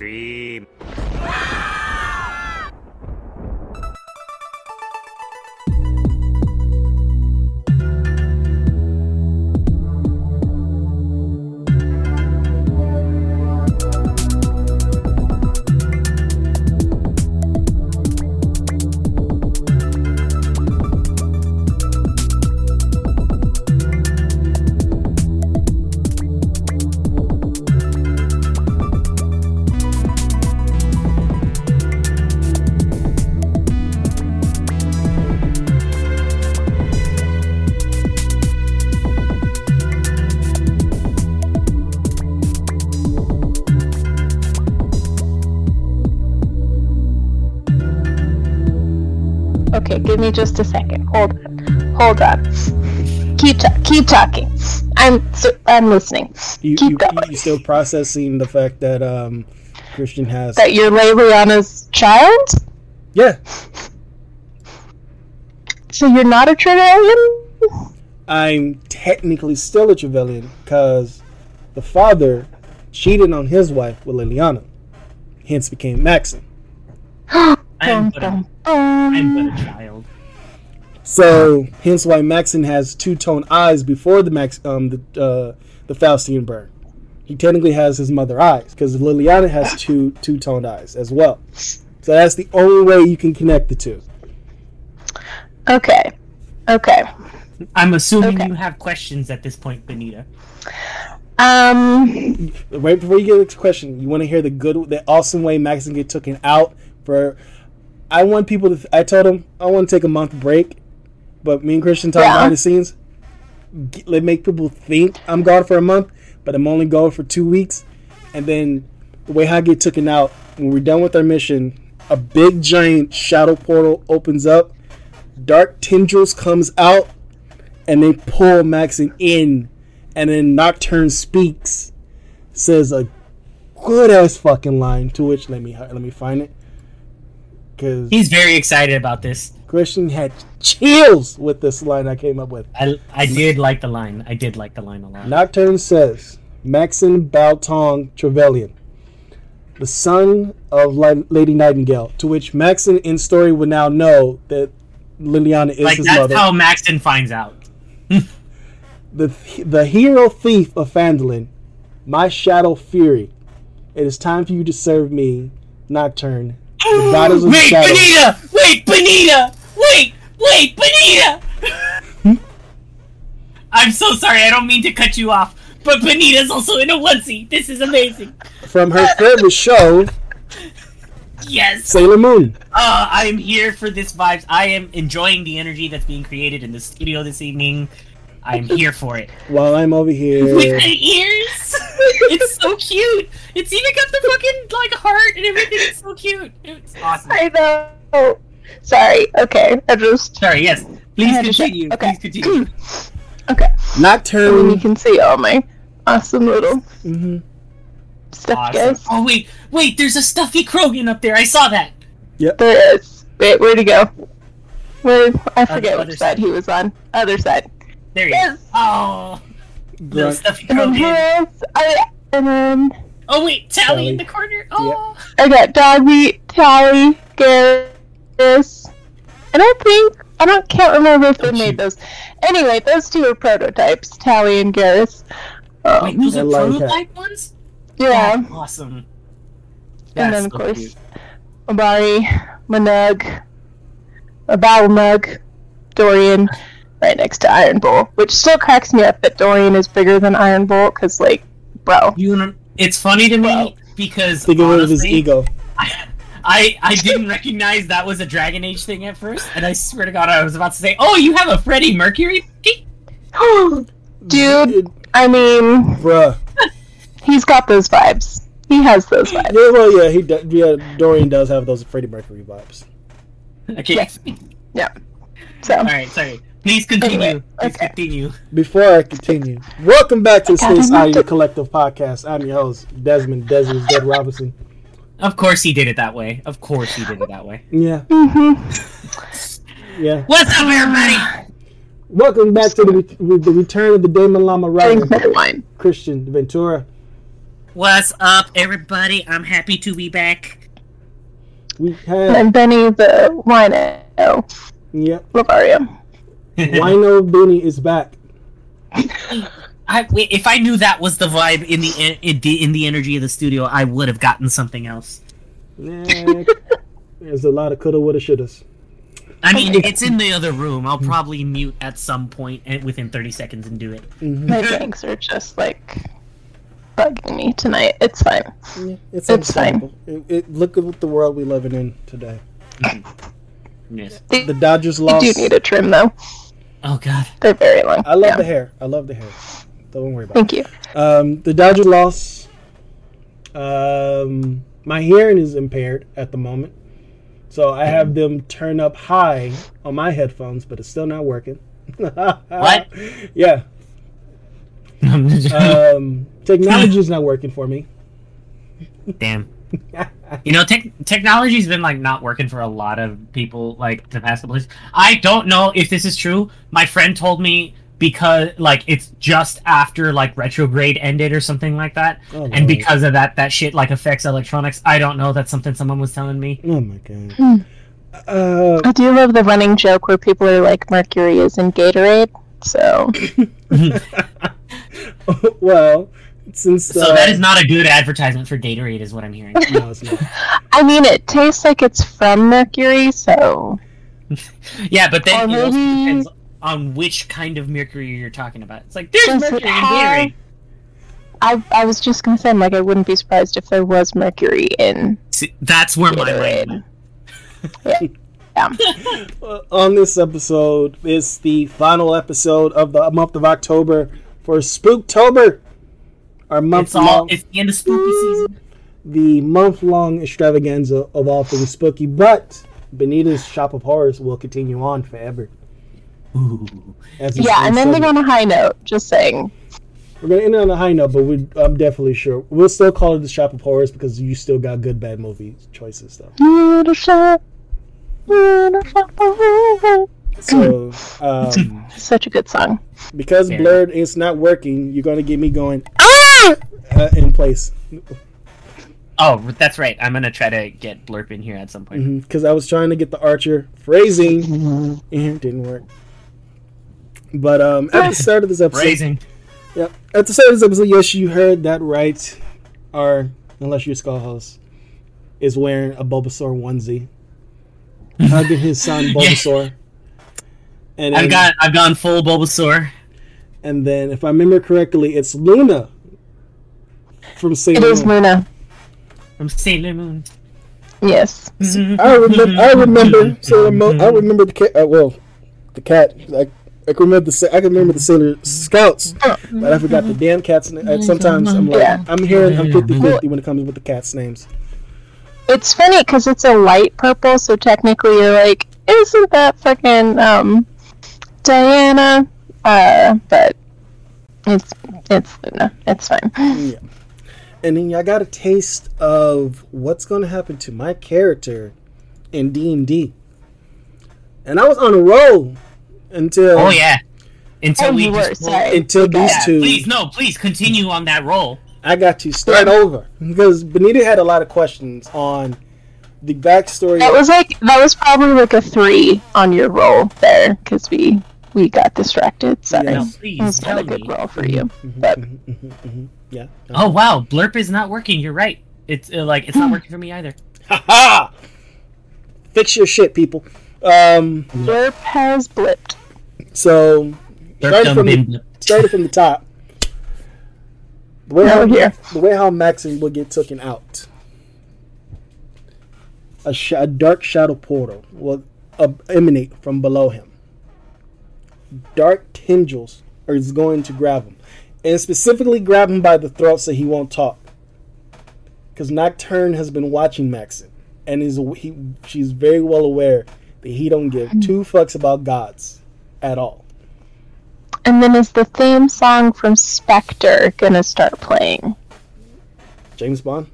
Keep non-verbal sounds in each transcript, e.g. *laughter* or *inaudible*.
Scream. Give me just a second. Hold on. Hold on. Keep ta- keep talking. I'm I'm listening. You, keep you, going. you still processing the fact that um, Christian has. That you're Leliana's child? Yeah, So you're not a Trevelyan? I'm technically still a Trevelyan because the father cheated on his wife with Liliana, hence became Maxim. *gasps* I'm but, a, dum, I'm but a child. So hence why Maxim has two tone eyes before the Max um the uh, the Faustian burn. He technically has his mother eyes because Liliana has *laughs* two two toned eyes as well. So that's the only way you can connect the two. Okay. Okay. I'm assuming Okay. you have questions at this point, Benita. Um Right before you get to the question, you want to hear the good, the awesome way Maxim get taken out for. I want people to. I told him I want to take a month break, but me and Christian talk Yeah. behind the scenes. Get, let make people think I'm gone for a month, but I'm only gone for two weeks, and then the way I get taken out when we're done with our mission, a big giant shadow portal opens up, dark tendrils comes out, and they pull Maxim in, and then Nocturne speaks says a good ass fucking line. To which let me let me find it because He's very excited about this. Christian had chills with this line I came up with. I, I did like the line. I did like the line a lot. Nocturne says Maxim Baltong Trevelyan, the son of Lady Nightingale. To which Maxim in story would now know that Liliana is like his that's mother. how Maxton finds out. *laughs* the the hero thief of Phandalin, my shadow fury. It is time for you to serve me, Nocturne. The Wait. Benita! Wait, Benita! Wait, wait, Benita! I'm so sorry. I don't mean to cut you off, but Benita's also in a onesie. This is amazing. From her favorite show, Yes. Sailor Moon. Uh, I am here for this vibes. I am enjoying the energy that's being created in the studio this evening. I'm here for it. While I'm over here. With here, the ears, it's so cute. It's even got the fucking like heart and everything. It's so cute. It's awesome. I know. Sorry. Okay. I just Sorry. Yes. Please had to check. continue. *clears throat* Okay. Please continue. okay. And you can see all my awesome little hmm stuff, Awesome. guys. Oh wait, wait. There's a stuffy Krogan up there. I saw that. Yep. There is. Wait, where'd he go? Where? I forget other which side side. he was on. Other side. There he Yes. is. Oh, little Grunt. stuffy And then Krogan. here's, I, and then Oh wait, Tali, Tali. in the corner. Oh, I got Dogmeat, Tali, Garrus. And I think I don't can't remember if they made shoot. those. Anyway, those two are prototypes, Tali and Garrus. Um, wait, those I are like that. prototype ones. yeah, That's awesome. and That's then of so course cute. Obari, Manug, a Battlemug, Dorian, right next to Iron Bull, which still cracks me up that Dorian is bigger than Iron Bull, because like, bro, You it's funny to me Well, because Thinking of his ego. I, I I didn't recognize that was a Dragon Age thing at first, and I swear to God, I was about to say, "Oh, you have a Freddie Mercury." key?" *gasps* dude. I mean, Bruh. he's got those vibes. He has those vibes. Yeah, well, yeah, he do, yeah, Dorian does have those Freddie Mercury vibes. Okay. Yes. Yeah. So, All right. Sorry. Please continue. Anyway, Please okay. continue. Before I continue, welcome back to the God, Space I'm Audio Collective Podcast. I'm your host, Desmond Desmond Dead Robinson. Of course he did it that way. Of course he did it that way. Yeah, hmm yeah. What's up, everybody? Welcome back to the, re- the return of the Damon Lama drink writer. Christian Ventura. What's up, everybody? I'm happy to be back. We have And Benny the wino. yep. Lavario. *laughs* Wino Benny is back. *laughs* I, if I knew that was the vibe in the in the in the energy of the studio, I would have gotten something else. Nah, There's a lot of coulda, woulda, shouldas. I mean, it's in the other room. I'll probably mute at some point and within 30 seconds and do it. Mm-hmm. My bangs are just like bugging me tonight. It's fine. Yeah, it's It's fine. It, it, look at the world we're living in today. *coughs* Yes. They, The Dodgers they lost. do need a trim though. Oh God. They're very long. I love Yeah. the hair. I love the hair. Don't worry about it. Thank you. Um, the Dodger loss. Um, my hearing is impaired at the moment, so I have them turn up high on my headphones, but it's still not working. What? *laughs* Yeah. Um, *laughs* technology's not working for me. Damn. *laughs* You know, tech technology's been like not working for a lot of people like the past couple days. I don't know if this is true. My friend told me because like it's just after like retrograde ended or something like that, Oh, and Lord. because of that, that shit like affects electronics. I don't know. That's something someone was telling me. Oh my god. Hmm. Uh, I do love the running joke where people are like, Mercury is in Gatorade. So *laughs* well, since So uh, that is not a good advertisement for Gatorade, is what I'm hearing. no, it's not. *laughs* I mean, it tastes like it's from Mercury. So *laughs* yeah, but then Or it also depends on which kind of mercury you're talking about. It's like there's Does mercury in have- Gatorade. I I was just gonna say, like, I wouldn't be surprised if there was mercury in See, that's where my mind Gatorade. Yeah. Uh, *laughs* on this episode is the final episode of the month of October for Spooktober, our month It's all long, it's the end of spooky season. the month long extravaganza of all things spooky. But Benita's Shop of Horrors will continue on forever. Ooh. Yeah, and then they're on a high note. Just saying. We're gonna end it on a high note, but we, I'm definitely sure we'll still call it the Shop of Horrors because you still got good bad movie choices though. Little shop, little shop of horrors. So *clears throat* um, Such a good song. because Yeah. Blurred is not working, you're gonna get me going Ah! uh, in place. Oh, that's right. I'm gonna try to get Blurp in here at some point. because I was trying to get the Archer phrasing and it didn't work. But um, at the start of this episode, Phrasing. yeah, at the start of this episode, yes, you heard that right. Our unless you're Skull House is wearing a Bulbasaur onesie, hugging his son *laughs* Bulbasaur. And then, I've got I've gone full Bulbasaur. and then, if I remember correctly, it's Luna from It Sailor is Moon. Luna. from Sailor Moon. Yes. I remember. I *laughs* remember Sailor Moon. I remember the cat. Uh, well, the cat. I, I can remember the. Sa- I can remember the Sailor Scouts, but I forgot the damn cats. na- uh, Sometimes I'm like, Yeah. I'm hearing I'm 50-50 when it comes with the cats' names. It's funny because it's a light purple, so technically you're like, isn't that fucking um, Diana? Uh, but it's it's Luna. It's fine. Yeah. And then I got a taste of what's going to happen to my character in D and D, and I was on a roll until Oh yeah. Until Oh, we were, just sorry. until these Yeah, two. please no, please continue on that roll. I got to start over because Benita had a lot of questions on the backstory. That was like that was probably like a three on your roll there because we we got distracted. Sorry, Yeah. No, Yes. it please was not a good me. roll for you. *laughs* Mhm, But mhm, mhm, mhm. Yeah. Oh wow, Blurp is not working. You're right. It's uh, like it's not working for me either. Ha ha! Fix your shit, people. Um. Blurp has blipped. So Blurp started from the, blipped. started from the top. The way how here. the way how Maxon will get taken out. A, sh- a dark shadow portal will uh, emanate from below him. Dark tendrils are going to grab him, and specifically grab him by the throat so he won't talk. Because Nocturne has been watching Maxon, and is he she's very well aware that he don't give two fucks about gods at all. And then is the theme song from Spectre gonna start playing? James Bond,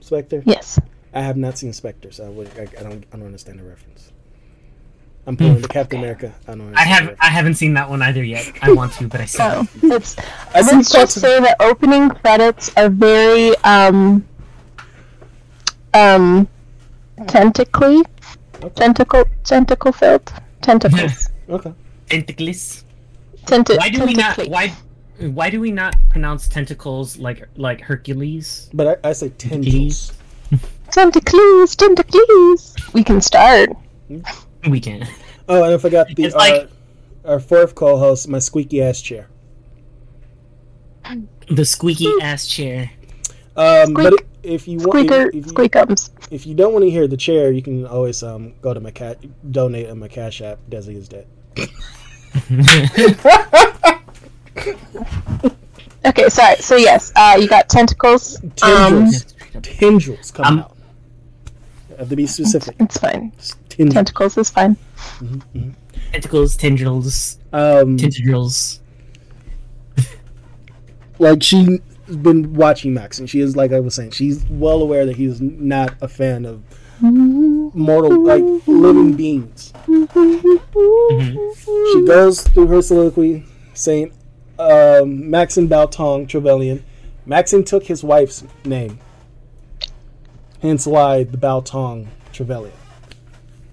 Spectre. Yes. I have not seen Spectre, so I, would, I, I don't I don't understand the reference. I'm pulling the Captain America. I don't know. I have I haven't seen that one either yet. I want to, but I still. So it's I see let's parts just of- say the opening credits are very um um tentacly Okay. tentacle tentacle filled tentacles *laughs* Okay. Tentacles. Tenta- Why do we not? Why? Why do we not pronounce tentacles like like Hercules? But I, I say tentacles. tentacles tentacles we can start *laughs* We can. Oh, and I forgot the It's like- our, our fourth co-host, my squeaky ass chair. The squeaky ass chair. Um, Squeak. but if you want, squeaker if, if you, squeakums if you don't want to hear the chair, you can always um go to my cat donate on my cash app. Desi is dead. *laughs* okay sorry so yes uh you got tentacles um Tendrils, tendrils coming Um, out. I have to be specific. it's fine Tendrils. tentacles is fine Tentacles, tendrils, Um, tendrils. like been watching Max, and she is like I was saying, she's well aware that he's not a fan of mortal, like living beings. She goes through her soliloquy saying, um, Maxim Baltong Trevelyan. Maxim took his wife's name, hence why the Baltong Trevelyan.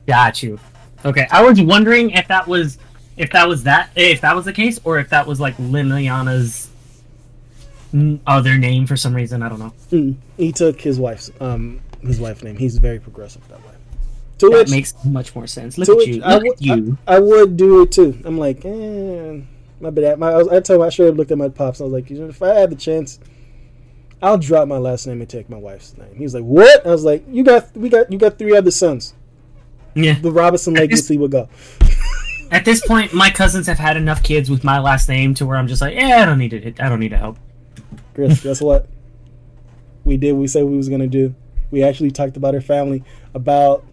Got you. Okay, I was wondering if that was if that was that if that was the case, or if that was like Liliana's other name for some reason. I don't know. Mm. He took his wife's um his wife's name. He's very progressive that way. To That which, makes much more sense. Look at which you. I Look would- at you. I, I would do it too. I'm like, eh, my bad. My, I, was, I told him I straight up looked at my pops. I was like, you know, if I had the chance, I'll drop my last name and take my wife's name. He was like, what? I was like, you got we got you got three other sons. yeah. The Robinson legacy would go. At this point, my cousins have had enough kids with my last name to where I'm just like, yeah, I don't need it. I don't need to help. Chris, guess what? We did. what We said we was gonna do. We actually talked about her family about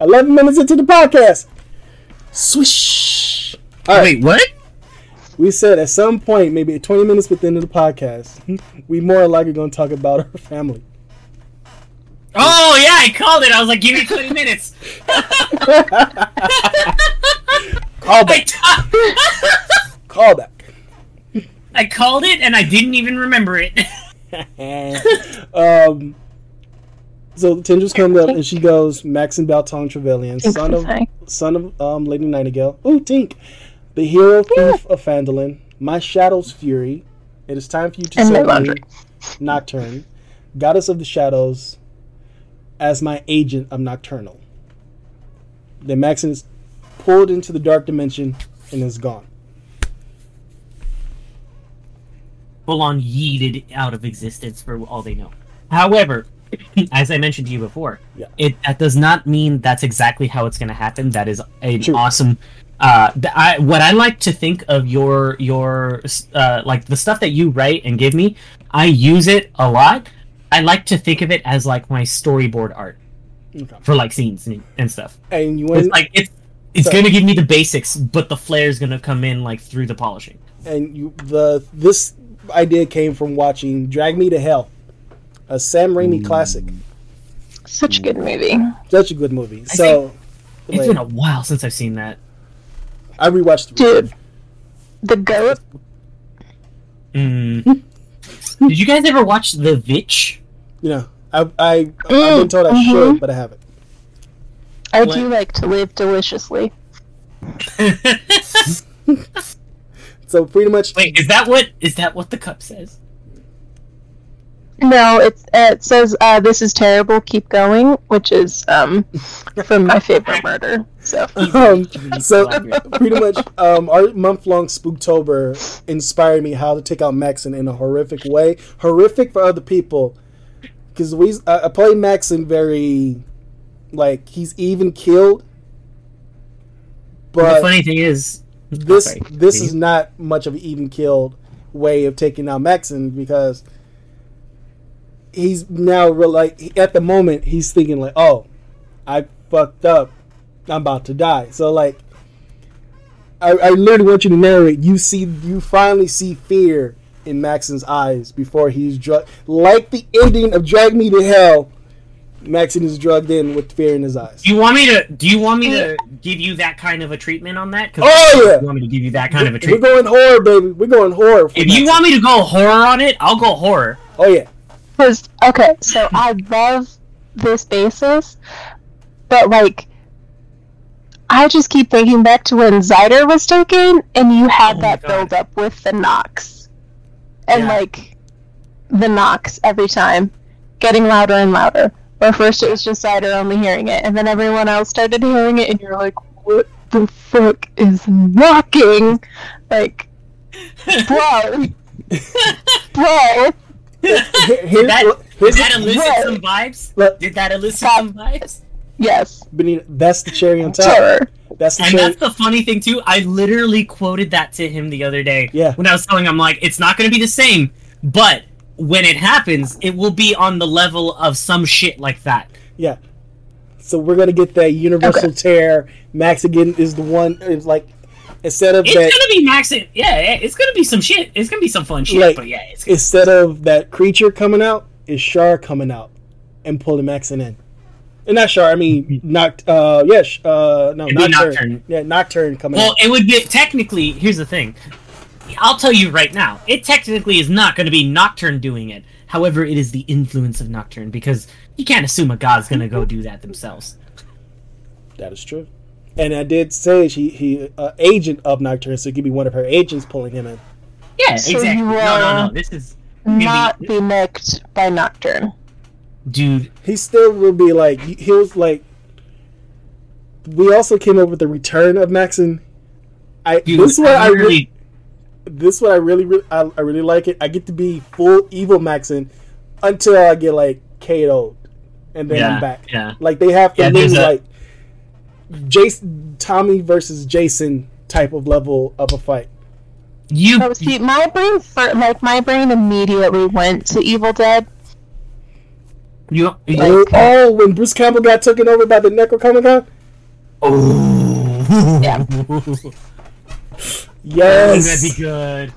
eleven minutes into the podcast. Swish. All right. Wait, what? We said at some point, maybe 20 minutes within the podcast, *laughs* we more likely going to talk about our family. Oh yeah, I called it. I was like, give me 20 minutes. *laughs* *laughs* Call back. t- Call back. I called it and I didn't even remember it. *laughs* um, so Tindra's comes up and she goes, Maxim Baltong Trevelyan, son of son of um, Lady Nightingale. Ooh, Tink, the hero thief of Phandalin, my shadow's fury. It is time for you to And serve me. Nocturne, goddess of the shadows, as my agent of Nocturnal. Then Maxim is pulled into the dark dimension and is gone. Full on yeeted out of existence for all they know. However, *clears throat* as I mentioned to you before, Yeah. it that does not mean that's exactly how it's going to happen. That is an True. awesome. Uh, th- I what I like to think of your your uh, like the stuff that you write and give me. I use it a lot. I like to think of it as like my storyboard art Okay. for like scenes and, and stuff. And you It's like it's it's So- gonna give me the basics, but the flair's gonna come in like through the polishing. and you the this idea came from watching Drag Me to Hell, a Sam Raimi classic. Such a good movie. Such a good movie. I so It's like, been a while since I've seen that. I rewatched it. Dude, the goat. Mm. Did you guys ever watch The Vitch? You know, I I I've been Mm, told I mhm. should, but I haven't. I What? do like to live deliciously. *laughs* So pretty much, Wait, is that what is that what the cup says? No, it's it says uh, "This is terrible. Keep going," which is um, from my favorite murder. So *laughs* um, so pretty much, um, our month long Spooktober inspired me how to take out Maxon in a horrific way. Horrific for other people, because we I, I play Maxon very like he's even killed, But the funny thing is, this Okay, this is not much of an even killed way of taking out Maxon because he's now real like at the moment he's thinking like, oh, I fucked up, I'm about to die. So like, I, I literally want you to narrate. You see, you finally see fear in Maxon's eyes before he's dra- like the ending of Drag Me to Hell. Maxon is drugged in with fear in his eyes. Do you want me to? Do you want me to uh, give you that kind of a treatment on that? 'Cause Oh, yeah. You want me to give you that kind of a treatment? We're treatment? going horror, baby. We're going horror. for If you want me to go horror on it, I'll go horror. oh yeah, Because okay, so I love this basis, but like, I just keep thinking back to when Zyder was taken, and you had Oh that build up with the knocks, and Yeah. like the knocks every time, getting louder and louder. Where first it was just Zyder only hearing it, and then everyone else started hearing it, and you're like, what the fuck is knocking? Like, *laughs* bro, bro. Here- here's, that- here's Did that elicit Right. some vibes? Look. Did that elicit Stop. some vibes? Yes, Benita, that's the cherry on top. terror. That's the And cherry. that's the funny thing too. I literally quoted that to him the other day. Yeah. When I was telling him like it's not going to be the same, but when it happens, it will be on the level of some shit like that. Yeah. So we're gonna get that universal tear. Max again is the one. Is like instead of It's that gonna be Max. Yeah, yeah, it's gonna be some shit. It's gonna be some fun shit. Like- but yeah, it's instead of that creature coming out, is Shar coming out and pulling Maxon in. And not Shar. I mean, knocked. Uh, yes. uh, no, It'd Nocturne. Nocturne. Yeah, Nocturne coming well, out. it would be technically. Here's the thing. I'll tell you right now. It technically is not going to be Nocturne doing it. However, it is the influence of Nocturne because you can't assume a god's going to go do that themselves. That is true. And I did say she he uh, agent of Nocturne, so it could be one of her agents pulling him in. Yeah, So exactly. you, no, no, no. This is Not be nicked by Nocturne. dude. He still will be like he was like. We also came up with the return of Maxon. I Dude, this is what I I really really. This one I really, really I, I really like it. I get to be full evil Maxon until I get like KO'd, and then Yeah, I'm back. yeah. Like they have to Yeah, lose a- like Jason Tommy versus Jason type of level of a fight. You. Oh, see, my brain, for, like my brain, immediately went to Evil Dead. You. you Oh, oh, when Bruce Campbell got taken over by the Necronomicon? oh. Yeah. *laughs* Yes. That'd be good.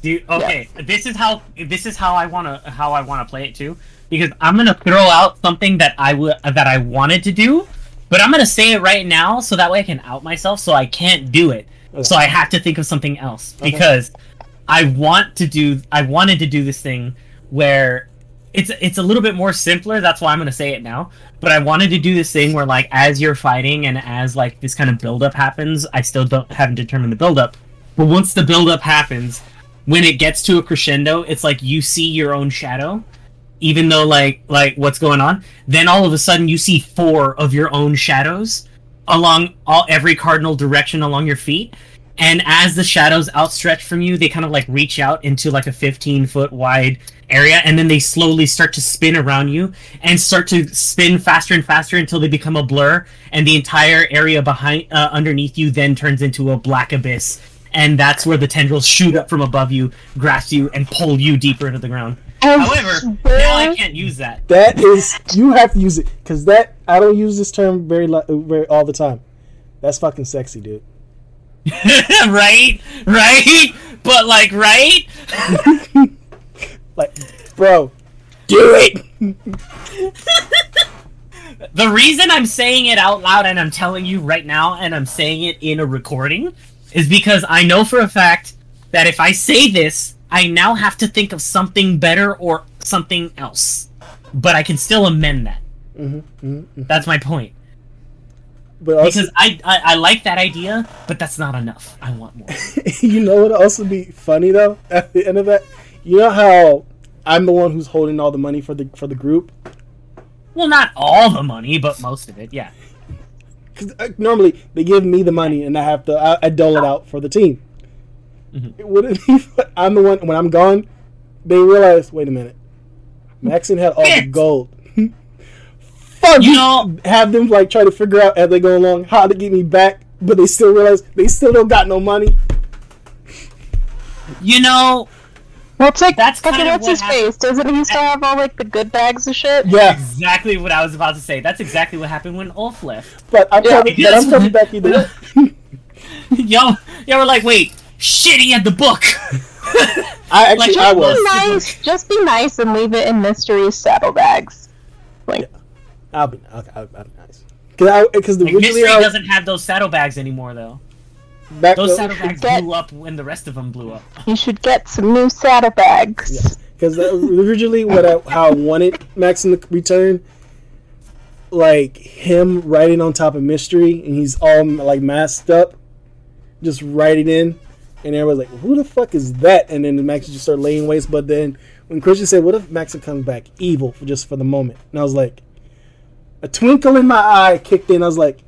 Dude, okay. This is how this is how I wanna how I wanna play it too. Because I'm gonna throw out something that I would that I wanted to do, but I'm gonna say it right now so that way I can out myself so I can't do it. Okay. So I have to think of something else. Okay. Because I want to do I wanted to do this thing where it's it's a little bit more simpler, that's why I'm gonna say it now. But I wanted to do this thing where like as you're fighting and as like this kind of build up happens, I still don't haven't determined the build up. But once the build up happens, when it gets to a crescendo, it's like you see your own shadow, even though like like what's going on. Then all of a sudden you see four of your own shadows along all every cardinal direction along your feet. And as the shadows outstretch from you, they kind of like reach out into like a 15 foot wide area, and then they slowly start to spin around you and start to spin faster and faster until they become a blur, and the entire area behind uh, underneath you then turns into a black abyss, and that's where the tendrils shoot up from above you, grasp you, and pull you deeper into the ground. However, now I can't use that. That is you have to use it because that I don't use this term very very all the time. That's fucking sexy, dude. *laughs* right? Right? But like, right? *laughs* Like, bro, do it. *laughs* The reason I'm saying it out loud and I'm telling you right now and I'm saying it in a recording is because I know for a fact that if I say this, I now have to think of something better or something else. But I can still amend that. hmm That's my point. But also, Because I, I I like that idea, but that's not enough. I want more. *laughs* you know what? Else would Also, be funny though. At the end of that, you know how I'm the one who's holding all the money for the for the group. Well, not all the money, but most of it. Yeah. Because uh, normally they give me the money and I have to I, I dole it out for the team. Mhm. It wouldn't be. I'm the one when I'm gone. They realize. Wait a minute. Maxon had all the gold. Fuck You know- Have them like try to figure out as they go along how to get me back, but they still realize they still don't got no money. You know, Well, it's like That's fucking kind of what's his happened- face? Doesn't he still have all like the good bags of shit? Yeah, exactly what I was about to say. That's exactly what happened when Ulf left. but I'm Yeah, coming. But I'm coming *laughs* back either way. *laughs* yo, yo, we're like, wait, shit, he had the book. *laughs* I actually Like, I Just was. be nice. Just be nice and leave it in mystery's saddlebags. point. I'll be okay. I'll, I'll be nice. Because because Like, originally Mystery I, doesn't have those saddlebags anymore, though. back Those saddlebags Get- blew up when the rest of them blew up. You should get some new saddlebags. Because originally, what I, how I wanted Max in the return, like him riding on top of Mystery, and he's all like masked up, just riding in, and everybody's like, "Who the fuck is that?" And then Max just started laying waste. But then when Christian said, "What if Max comes back evil for just for the moment?" and I was like, a twinkle in my eye kicked in. I was like,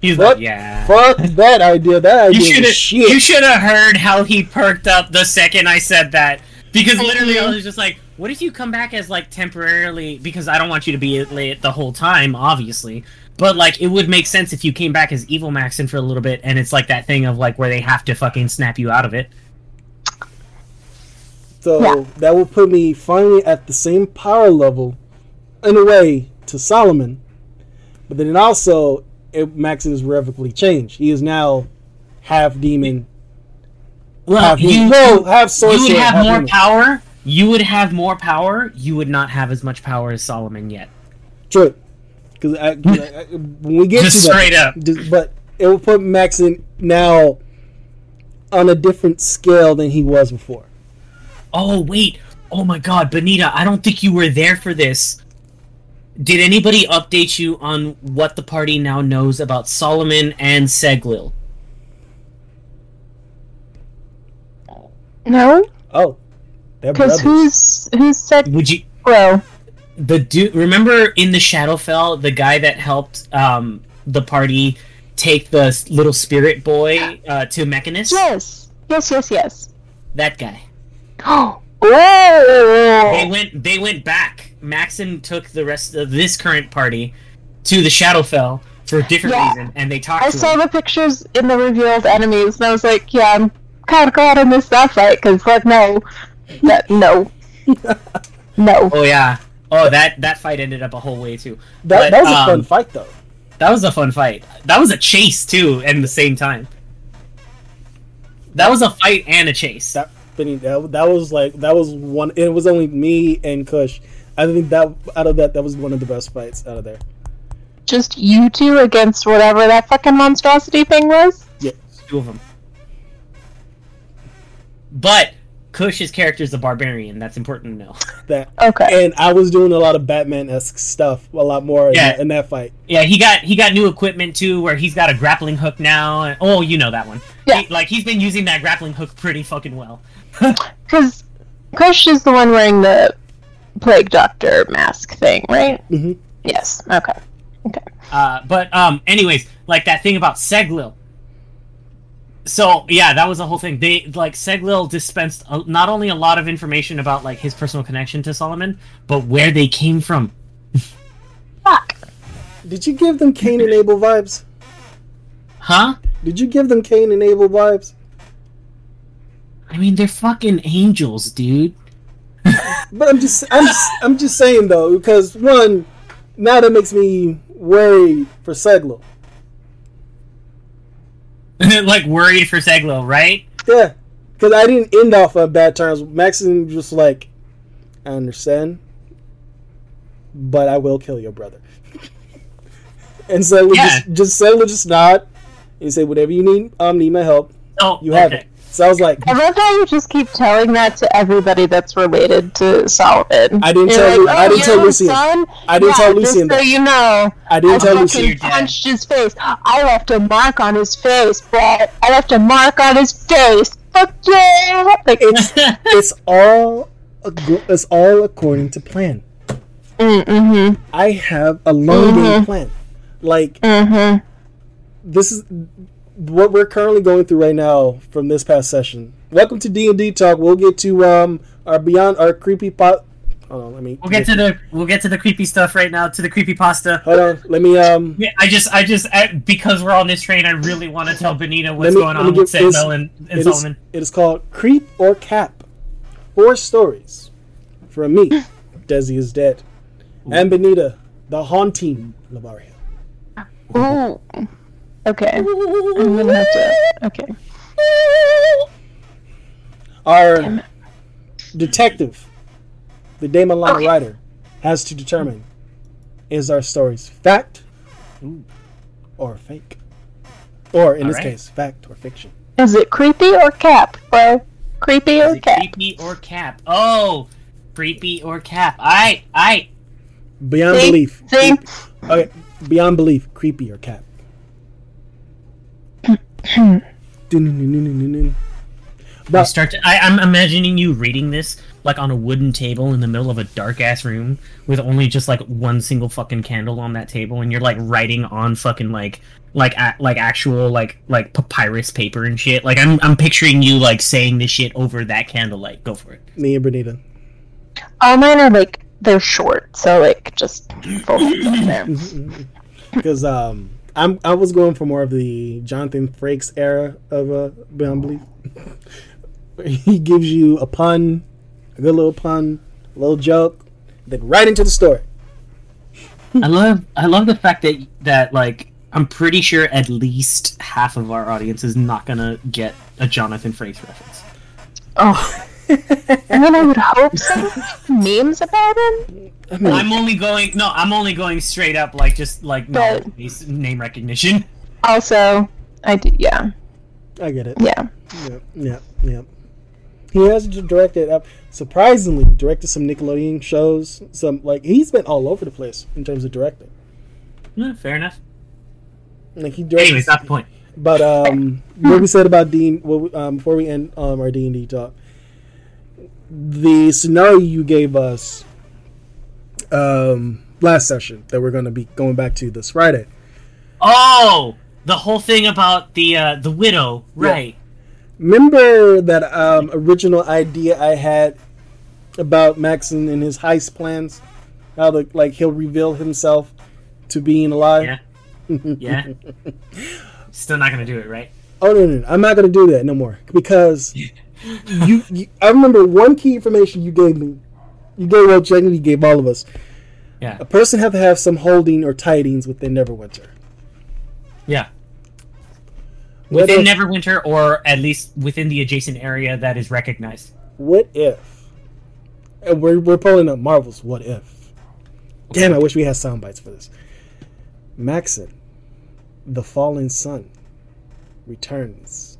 He's "Fuck, like, yeah. fuck that idea. That idea You should have shit." you should have heard how he perked up the second I said that. Because literally I was just like, what if you come back as like temporarily because I don't want you to be late the whole time, obviously. But like it would make sense if you came back as Evil Maxon for a little bit and it's like that thing of like where they have to fucking snap you out of it. So Yeah. that will put me finally at the same power level, in a way, to Solomon. But then also, it, Max is irrevocably changed. He is now half demon, Well, half you, human. No, half sorcerer. you would have more human. power. You would have more power. You would not have as much power as Solomon yet. True. Because hmm. I- when we get Just to that, straight up. just- but it will put Max in now on a different scale than he was before. Oh wait. Oh my god, Benita, I don't think you were there for this. Did anybody update you on what the party now knows about Solomon and Seglil? No, Oh, they're because who's who's said Would you bro? the dude remember in the Shadowfell, the guy that helped um the party take the little spirit boy uh, to Mechanist? Yes, yes, yes, yes. That guy. *gasps* Oh, They went they went back. Maxon took the rest of this current party to the Shadowfell for a different Yeah. reason and they talked I to saw him. the pictures in the revealed enemies, and I was like, yeah, I'm kind of glad I missed that fight because, like, no, that no, *laughs* no. Oh yeah. Oh, that that fight ended up a whole way too. that, but, that was a um, fun fight, though. That was a fun fight. That was a chase too, and the same time. That was a fight and a chase. That, that, that was like that was one. It was only me and Kush. I think that out of that, that was one of the best fights out of there. Just you two against whatever that fucking monstrosity thing was. Yeah, Two of them. But Kush's character is a barbarian. That's important to know. *laughs* that. Okay. And I was doing a lot of Batman esque stuff, a lot more in, Yeah. that, in that fight. Yeah, he got he got new equipment too, where he's got a grappling hook now. And, oh, you know that one. Yeah. He- like he's been using that grappling hook pretty fucking well. *laughs* Because Kush is the one wearing the plague doctor mask thing, right? Mhm. Yes. Okay. Okay. Uh, but um, anyways, like that thing about Seglil. So yeah, that was the whole thing. They like Seglil dispensed a, not only a lot of information about like his personal connection to Solomon, but where they came from. Fuck. Did you give them Cain and Abel vibes? Huh? Did you give them Cain and Abel vibes? I mean, they're fucking angels, dude. But I'm just, I'm just, I'm just saying though, because one, now that makes me worried for Seglo. *laughs* like worried for Seglil, right? Yeah, because I didn't end off on bad terms. Maxine just like, I understand, but I will kill your brother. *laughs* and Seglo Yeah. just, just Seglo just nod and say, whatever you need, um, need my help. Oh, You have okay. it. So I was like, I love how you just keep telling that to everybody that's related to Solomon. I didn't You're tell you- like, I "Oh, didn't tell Lucian. son? I didn't Yeah, tell just Lucian So that. you know, I didn't I tell Lucian. Punched his face. I left a mark on his face, Brett. I left a mark on his face. Fuck yeah! Like, It's *laughs* it's all it's all according to plan. mm, mm-hmm, I have a long game plan. Like mm-hmm. this is what we're currently going through right now from this past session. Welcome to D and D talk. We'll get to um our beyond our creepy pot. Hold on, let me. We'll get to the we'll get to the creepy stuff right now. To the creepy pasta. Hold on, let me um. Yeah, I just, I just, I, because we're on this train, I really want to tell Benita what's me- going let me on with Samuel and, and It is, Solomon. it is called Creep or Cap. Four stories from me. *laughs* Desi is dead, and Benita, the haunting Lavaria. Ooh. Okay. I'm gonna have to. Okay. Our detective, the Damon Lana Okay. writer, has to determine is our stories fact or fake? Or in this Alright. case, fact or fiction? Is it creepy or cap, bro? Creepy Is or it cap? creepy or cap? Oh, creepy or cap. I, I. Beyond See? belief. See? Okay, beyond belief, creepy or cap? But start. To, I, I'm imagining you reading this like on a wooden table in the middle of a dark ass room with only just like one single fucking candle on that table, and you're like writing on fucking like like a, like actual like like papyrus paper and shit. Like I'm I'm picturing you like saying this shit over that candlelight. Go for it. me and Bernita. All mine are like they're short, so like just fold them there. *laughs* Because um, I'm I was going for more of the Jonathan Frakes era of uh, Beyond Belief. *laughs* He gives you a pun, a good little pun, a little joke, then right into the story. I love I love the fact that that like I'm pretty sure at least half of our audience is not gonna get a Jonathan Frakes reference. Oh, *laughs* I mean, I would hope so. Memes about him. I mean, I'm only going no, I'm only going straight up like just like But- name recognition. Also, I do. Yeah, I get it. yeah. Yeah, yeah, yeah. He has directed, uh, surprisingly, directed some Nickelodeon shows. Some like he's been all over the place in terms of directing. Yeah, fair enough. Like he directed. Anyways, not the point. But um, what we said about Dean, what we, um, before we end um, our D and D talk, the scenario you gave us um, last session that we're going to be going back to this Friday. Oh, the whole thing about the uh, the widow, right? Remember that um, original idea I had about Maxon and his heist plans? How the like he'll reveal himself to being alive. Yeah, yeah. *laughs* Still not gonna do it, right? Oh no, no, no, I'm not gonna do that no more because *laughs* you, you. I remember one key information you gave me. You gave well, technically you gave all of us. Yeah, A person have to have some holding or tidings within Neverwinter. yeah. What Within if, Neverwinter, or at least within the adjacent area that is recognized. what if? And we're we're pulling up Marvel's What If. Damn, I wish we had sound bites for this. Maxon, the fallen sun, returns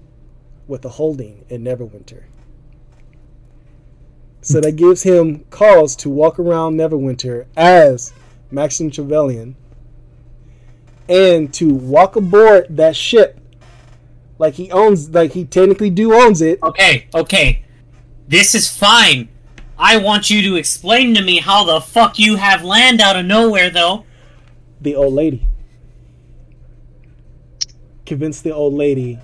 with a holding in Neverwinter. So that gives him cause to walk around Neverwinter as Maxim Trevelyan and to walk aboard that ship like he owns like he technically do owns it. Okay, okay. This is fine. I want you to explain to me how the fuck you have land out of nowhere, though. The old lady. Convince the old lady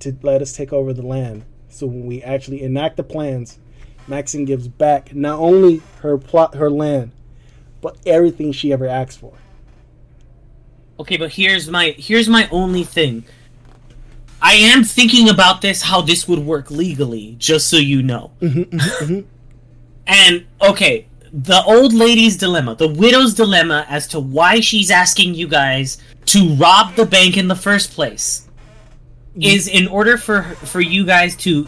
to let us take over the land. So when we actually enact the plans, Maxine gives back not only her plot her land, but everything she ever asked for. Okay, but here's my here's my only thing. I am thinking about this how this would work legally, just so you know. Mm-hmm, mm-hmm, mm-hmm. And okay, the old lady's dilemma, the widow's dilemma as to why she's asking you guys to rob the bank in the first place is in order for for you guys to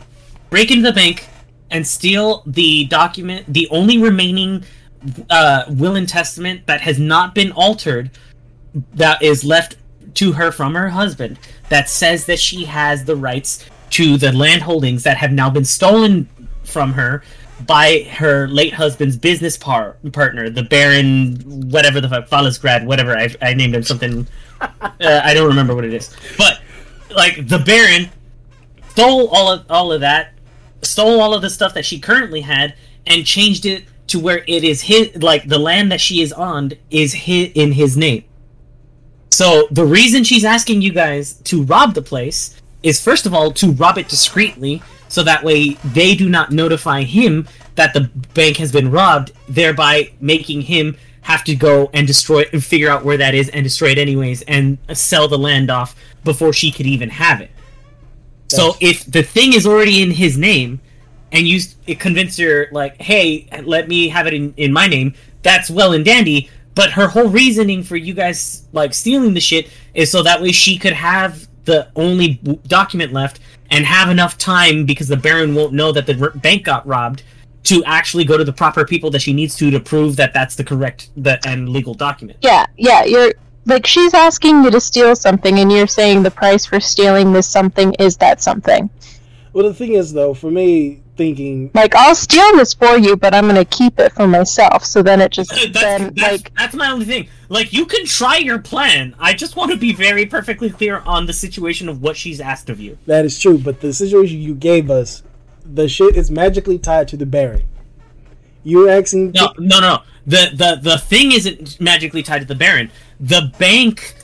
break into the bank and steal the document, the only remaining uh, will and testament that has not been altered that is left to her from her husband that says that she has the rights to the land holdings that have now been stolen from her by her late husband's business par- partner, the Baron, whatever the fuck, Falasgrad, whatever. I, I named him something. Uh, I don't remember what it is. But, like, the Baron stole all of, all of that, stole all of the stuff that she currently had, and changed it to where it is his, like, the land that she is on is his, in his name. So the reason she's asking you guys to rob the place is first of all to rob it discreetly, so that way they do not notify him that the bank has been robbed, thereby making him have to go and destroy and figure out where that is and destroy it anyways and sell the land off before she could even have it. So if the thing is already in his name and you s- convince her like, "Hey, let me have it in, in my name," that's well and dandy. But her whole reasoning for you guys like stealing the shit is so that way she could have the only w- document left and have enough time because the Baron won't know that the r- bank got robbed to actually go to the proper people that she needs to to prove that that's the correct the and legal document. Yeah, yeah, you're like she's asking you to steal something and you're saying the price for stealing this something is that something. Well, the thing is, though, for me, thinking Like I'll steal this for you, but I'm gonna keep it for myself. So then it just that's, then that's, like that's my only thing. Like you can try your plan. I just want to be very perfectly clear on the situation of what she's asked of you. that is true, but the situation you gave us, the shit is magically tied to the Baron. You're asking. No, no, no. The the the thing isn't magically tied to the Baron. The bank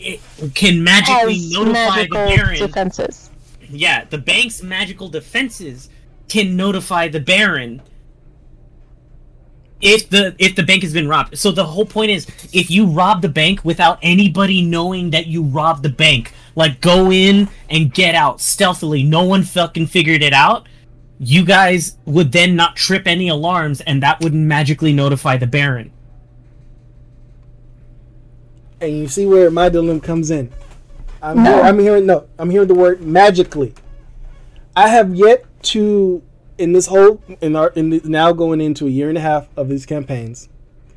eh, can magically has notify the Baron. defenses. Yeah, the bank's magical defenses can notify the Baron if the if the bank has been robbed. So the whole point is if you rob the bank without anybody knowing that you robbed the bank, like go in and get out stealthily, no one fucking figured it out, you guys would then not trip any alarms and that would magically notify the Baron. And you see where my dilemma comes in. I'm, No. hear- I'm hearing no. I'm hearing the word magically. I have yet to in this whole in our in the, now going into a year and a half of these campaigns.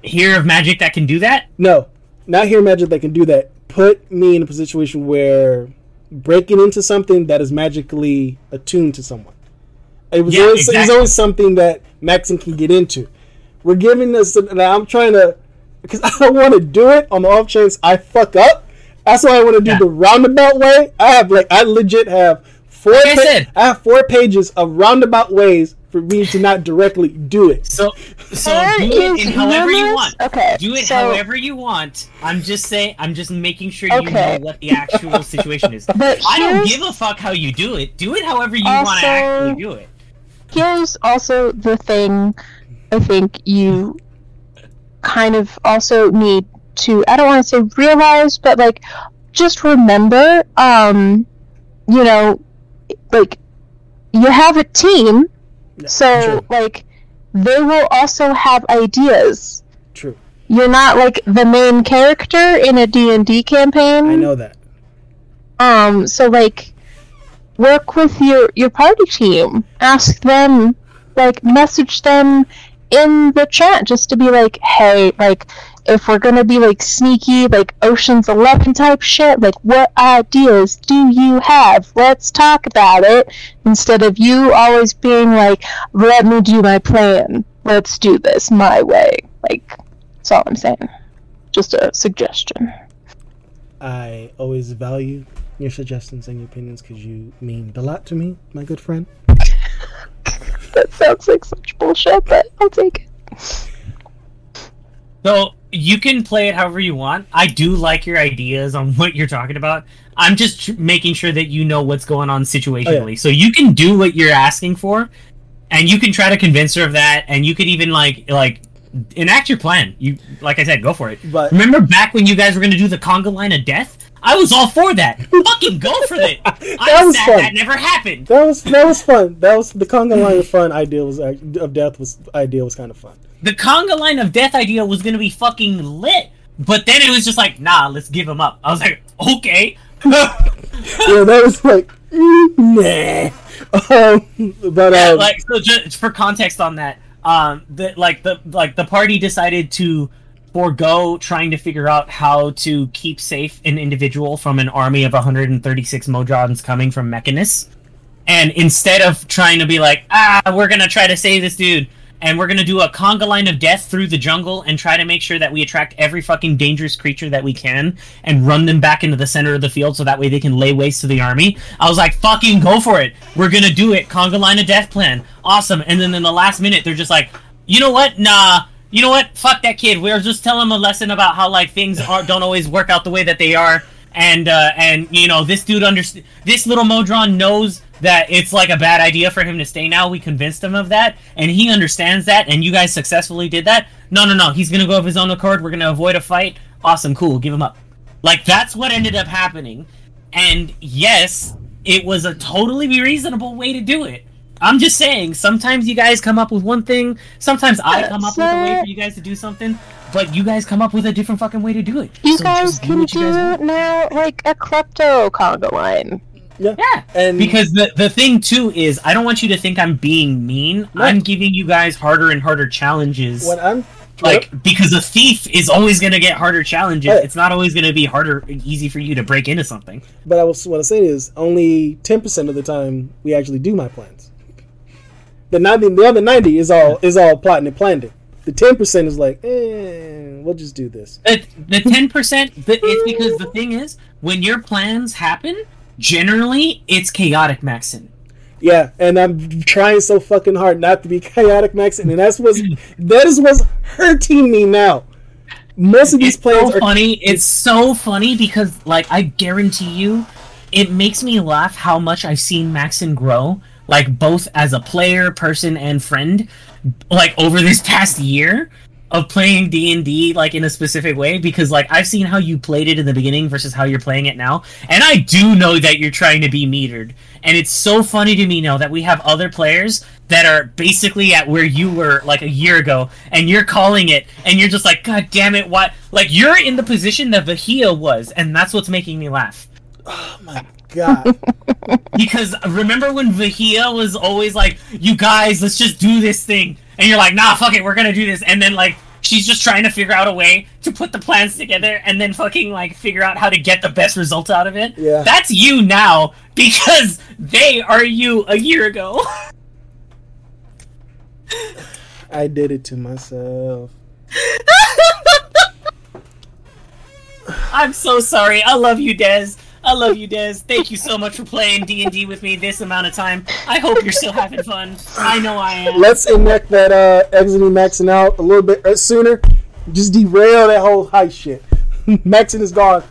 Hear of magic that can do that? No, not hear magic that can do that. Put me in a position where breaking into something that is magically attuned to someone. It was Yeah, always it was always something that Maxon can get into. We're giving this, and I'm trying to because *laughs* I don't want to do it on the off chance I fuck up. That's why I want to do Yeah. the roundabout way. I have like I legit have four. Like I said. I have four pages of roundabout ways for me to not directly do it. So so There do it in however you want. Okay, Do it so- however you want. I'm just saying. I'm just making sure you Okay. know what the actual situation is. *laughs* But I don't give a fuck how you do it. Do it however you want to actually do it. here's also the thing I think you kind of also need to I don't want to say realize, but like just remember, um, you know, like you have a team, so True. like they will also have ideas. True. You're not like the main character in a D&D campaign. I know that. Um, so like, work with your your party team. Ask them, like, message them in the chat just to be like, hey, like, if we're gonna be like sneaky, like Ocean's Eleven type shit, like, what ideas do you have? Let's talk about it instead of you always being like, let me do my plan. Let's do this my way. Like, that's all I'm saying. Just a suggestion. I always value your suggestions and your opinions because you mean a lot to me, my good friend. *laughs* That sounds like such bullshit, but I'll take it. So you can play it however you want. I do like your ideas on what you're talking about. I'm just tr- making sure that you know what's going on oh, situationally. So you can do what you're asking for, and you can try to convince her of that, and you could even like like enact your plan. You like I said, go for it. But Remember back when you guys were gonna do the conga line of death? I was all for that. Fucking go for it. *laughs* That I'm was sad fun. that never happened. that was that was fun. That was the conga line of fun idea was of death was idea was kind of fun. The conga line of death idea was gonna be fucking lit, but then it was just like, nah, let's give him up. I was like, okay. *laughs* Yeah, that was like mm, nah. Um, but um, like so just for context on that um the like the like the party decided to forego trying to figure out how to keep safe an individual from an army of 136 modrons coming from mechanus and instead of trying to be like ah we're gonna try to save this dude and we're gonna do a conga line of death through the jungle and try to make sure that we attract every fucking dangerous creature that we can and run them back into the center of the field so that way they can lay waste to the army. I was like, fucking go for it. We're gonna do it. Conga line of death plan. Awesome. And then in the last minute, they're just like, you know what? Nah. You know what? Fuck that kid. We're just telling him a lesson about how like things are don't always work out the way that they are. And uh, and you know this dude underst- this little Modron knows that it's like a bad idea for him to stay now. We convinced him of that, and he understands that. And you guys successfully did that. No, no, no. He's gonna go of his own accord. We're gonna avoid a fight. Awesome, cool. Give him up. Like that's what ended up happening. And yes, it was a totally reasonable way to do it. I'm just saying, sometimes you guys come up with one thing, sometimes I come up with a way for you guys to do something, but you guys come up with a different fucking way to do it. You So guys just can what you do guys want. now like a klepto conga line. Yeah. Yeah. And Because the the thing too is I don't want you to think I'm being mean. No. I'm giving you guys harder and harder challenges. when I'm like because a thief is always going to get harder challenges. Right. It's not always going to be harder easy for you to break into something. But I was what I say is only ten percent of the time we actually do my plans. The ninety, the other ninety is all is all plotting and planning. The ten percent is like, eh, we'll just do this. The the 10% the, it's because the thing is when your plans happen, generally it's chaotic Maxon. Yeah, and I'm trying so fucking hard not to be chaotic Maxon, and that's what's that is what's hurting me now. Most of these It's plans so are funny. It's so funny because like I guarantee you it makes me laugh how much I've seen Maxon grow, like both as a player, person, and friend, like over this *laughs* past year of playing D and D like in a specific way. Because like I've seen how you played it in the beginning versus how you're playing it now, and I do know that you're trying to be metered. And it's so funny to me now that we have other players that are basically at where you were like a year ago, and you're calling it, and you're just like, God damn it, what? Like you're in the position that Vahia was, and that's what's making me laugh. oh my god. *laughs* Because remember when Vahia was always like, "You guys, let's just do this thing," and you're like, "Nah, fuck it, we're gonna do this," and then like she's just trying to figure out a way to put the plans together and then fucking like figure out how to get the best result out of it. Yeah. That's you now because they are you a year ago. I did it to myself. *laughs* I'm so sorry. I love you, Dez. I love you, Dez. Thank you so much for playing D and D with me this amount of time. I hope you're still having fun. I know I am. Let's enact that uh exiting Maxon out a little bit uh, sooner. Just derail that whole heist shit. *laughs* Maxon is gone.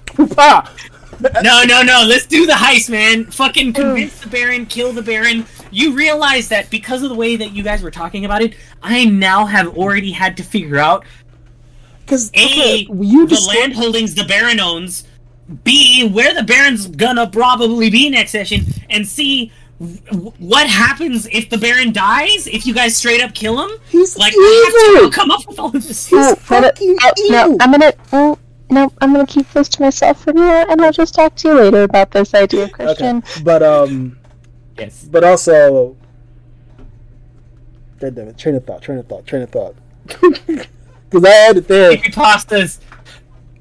No, no, no. Let's do the heist, man. Fucking convince the Baron, kill the Baron. You realize that because of the way that you guys were talking about it, I now have already had to figure out Because A, okay, you the land holdings the Baron owns, B, where the Baron's gonna probably be next session, and C, w- what happens if the Baron dies? If you guys straight up kill him? He's Like, I have evil. to come up with all of this. He's Oh, fucking no, evil. I'm gonna. Oh, no, I'm gonna keep this to myself for now, and I'll just talk to you later about this idea, Christian. Okay, but um, Yes. but also, God damn it, train of thought, train of thought, train of thought. *laughs* Because I had it there, Creepy pastas.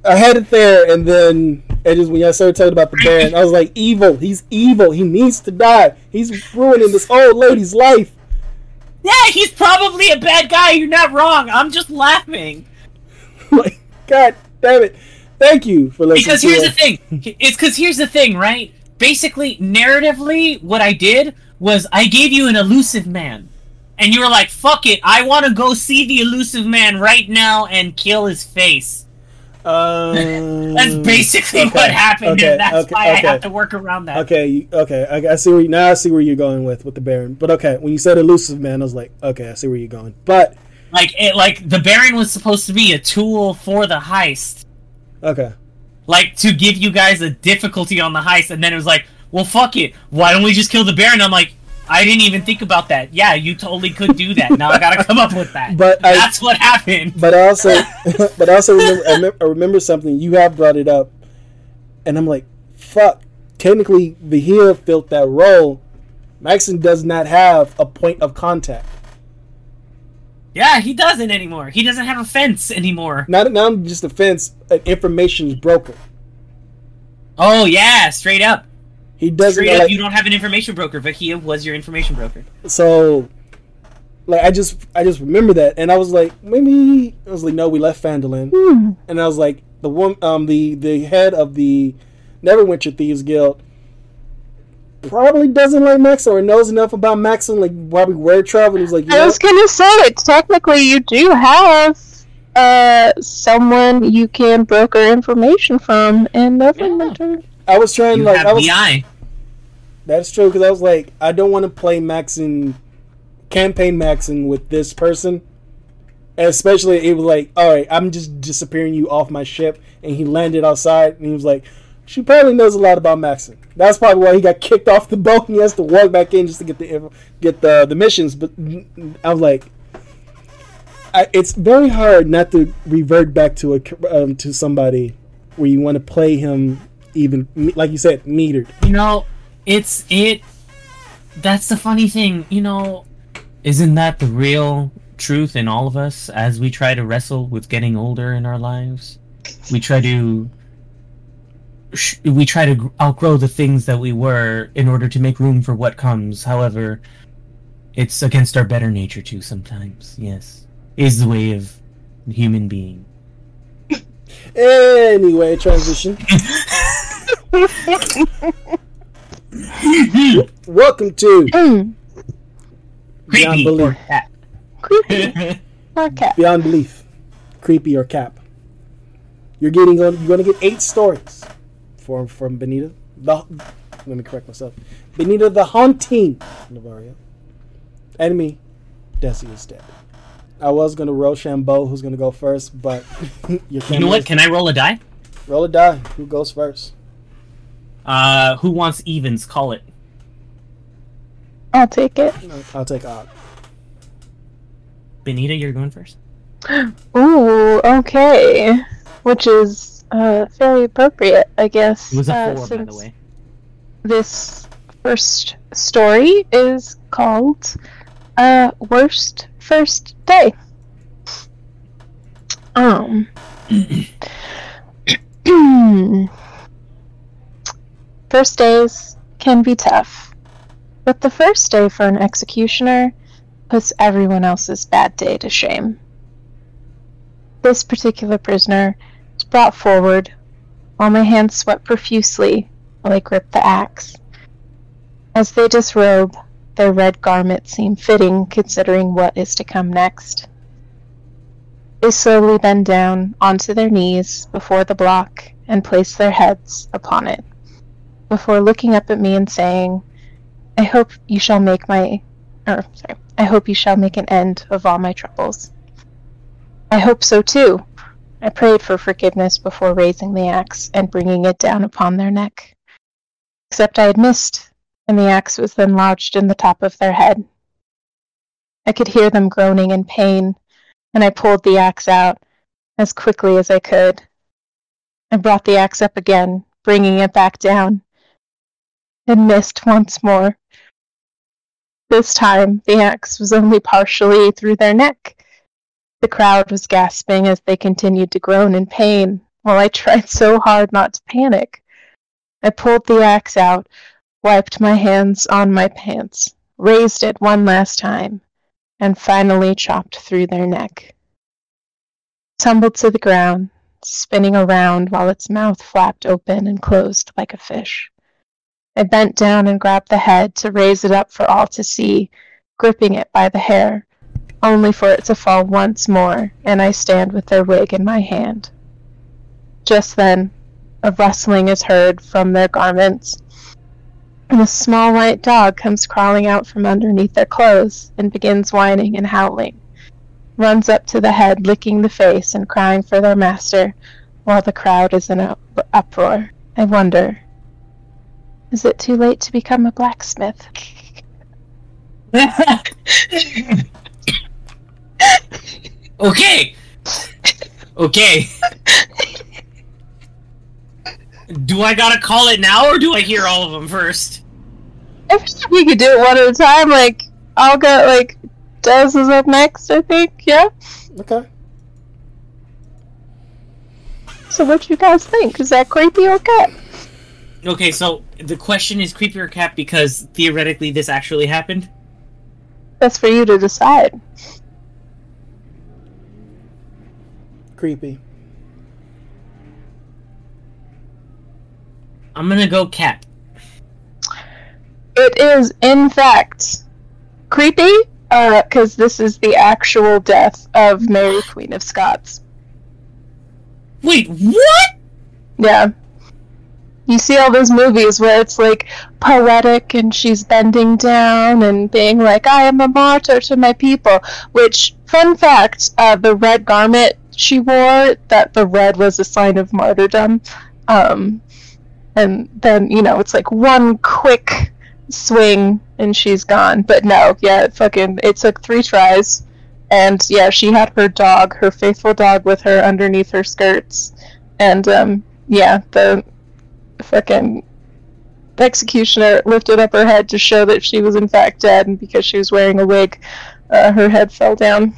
I had it there, and then it just when I started talking about the Baron, I was like, evil. He's evil. He needs to die. He's ruining this old lady's life. Yeah, he's probably a bad guy. You're not wrong. I'm just laughing. *laughs* like, God damn it. Thank you for listening. Because here's the thing. It's because here's the thing, right? Basically, narratively, what I did was I gave you an elusive man. And you were like, fuck it, I want to go see the elusive man right now and kill his face. Um, That's basically okay, what happened, okay, and that's okay, why. I have to work around that. Okay, okay, I, I see where you, now I see where you're going with with the Baron. But okay, when you said elusive man, I was like, okay, I see where you're going. But Like, it, like the Baron was supposed to be a tool for the heist. okay, like to give you guys a difficulty on the heist, and then it was like, well, fuck it. Why don't we just kill the Baron? I'm like, I didn't even think about that. Yeah, you totally could do that. Now I gotta come up with that. *laughs* But I- that's what happened. but also, *laughs* but also remember, I remember, I remember something you have brought it up, and I'm like, fuck. Technically, Vahia filled that role. Maxon does not have a point of contact. Yeah, he doesn't anymore. He doesn't have a fence anymore. Not not just a fence, an information broker. Oh yeah, straight up. He doesn't Straight up, like, you don't have an information broker. Vahia was your information broker. so like I just I just remember that and I was like maybe I was like no we left Phandalin Hmm. and I was like the one um the the head of the Neverwinter Thieves Guild probably doesn't like Maxon or knows enough about Maxon like probably where travel he's like you I know, was gonna say, it technically, you do have uh someone you can broker information from in Neverwinter. I was trying You like I was BI. That's true because I was like, I don't want to play Maxon, campaign Maxon with this person, and especially it was like, all right, I'm just disappearing you off my ship, and he landed outside, and he was like, she probably knows a lot about Maxon. That's probably why he got kicked off the *laughs* boat, and he has to walk back in just to get the get the the missions. But I was like. I, it's very hard not to revert back to a um, to somebody where you want to play him even like you said metered. You know, it's it. That's the funny thing, you know. Isn't that the real truth in all of us as we try to wrestle with getting older in our lives? We try to we try to outgrow the things that we were in order to make room for what comes. However, it's against our better nature too sometimes. Yes, is the way of human being. Anyway, transition. *laughs* *laughs* Welcome to Mm, Beyond Creepy or Belief. creepy. *laughs* Or cap. Beyond Belief, creepy or cap. You're getting on. You're going to get eight stories from from Benita. The let me correct myself. Benita the haunting Navaria. Enemy, Desi is dead. I was going to roll Rochambeau, who's going to go first, but *laughs* your You know camera what? is- Can I roll a die? roll a die. Who goes first? Uh, who wants evens? Call it. I'll take it. I'll take odd. Benita, you're going first. *gasps* Ooh, okay. Which is uh, very appropriate, I guess. It was a uh, four, by the way. This first story is called uh, Worst First Day. Um. *clears throat* first days can be tough, but the first day for an executioner puts everyone else's bad day to shame. This particular prisoner was brought forward while my hands sweat profusely while I gripped the axe. As they disrobe, their red garments seem fitting considering what is to come next. They slowly bend down onto their knees before the block and place their heads upon it, before looking up at me and saying, I hope you shall make my. Or, sorry. I hope you shall make an end of all my troubles. I hope so too. I prayed for forgiveness before raising the axe and bringing it down upon their neck. Except I had missed, and the axe was then lodged in the top of their head. I could hear them groaning in pain, and I pulled the axe out as quickly as I could. I brought the axe up again, bringing it back down, and missed once more. This time, the axe was only partially through their neck. The crowd was gasping as they continued to groan in pain, while I tried so hard not to panic. I pulled the axe out, wiped my hands on my pants, raised it one last time, and finally chopped through their neck. Tumbled to the ground, spinning around while its mouth flapped open and closed like a fish. I bent down and grabbed the head to raise it up for all to see, gripping it by the hair, only for it to fall once more, and I stand with their wig in my hand. Just then, a rustling is heard from their garments, and a small white dog comes crawling out from underneath their clothes and begins whining and howling. Runs up to the head, licking the face and crying for their master, while the crowd is in an uproar. I wonder, is it too late to become a blacksmith? *laughs* okay. Okay. do I gotta call it now, or do I hear all of them first? I think we could do it one at a time. Like, I'll go, like, Des is up next, I think, yeah? Okay. So what you guys think? Is that creepy or cat? Okay, so the question is creepy or cat because theoretically this actually happened. That's for you to decide. Creepy. I'm gonna go cat. It is, in fact, creepy, uh, because this is the actual death of Mary Queen of Scots. Wait, what? Yeah. You see all those movies where it's like poetic and she's bending down and being like, I am a martyr to my people. Which, fun fact, uh, the red garment she wore, that the red was a sign of martyrdom. Um, and then, you know, it's like one quick swing and she's gone. But no, yeah, it fucking, it took three tries. And yeah, she had her dog, her faithful dog, with her underneath her skirts. And um, yeah, the fucking executioner lifted up her head to show that she was in fact dead, and because she was wearing a wig, uh, her head fell down,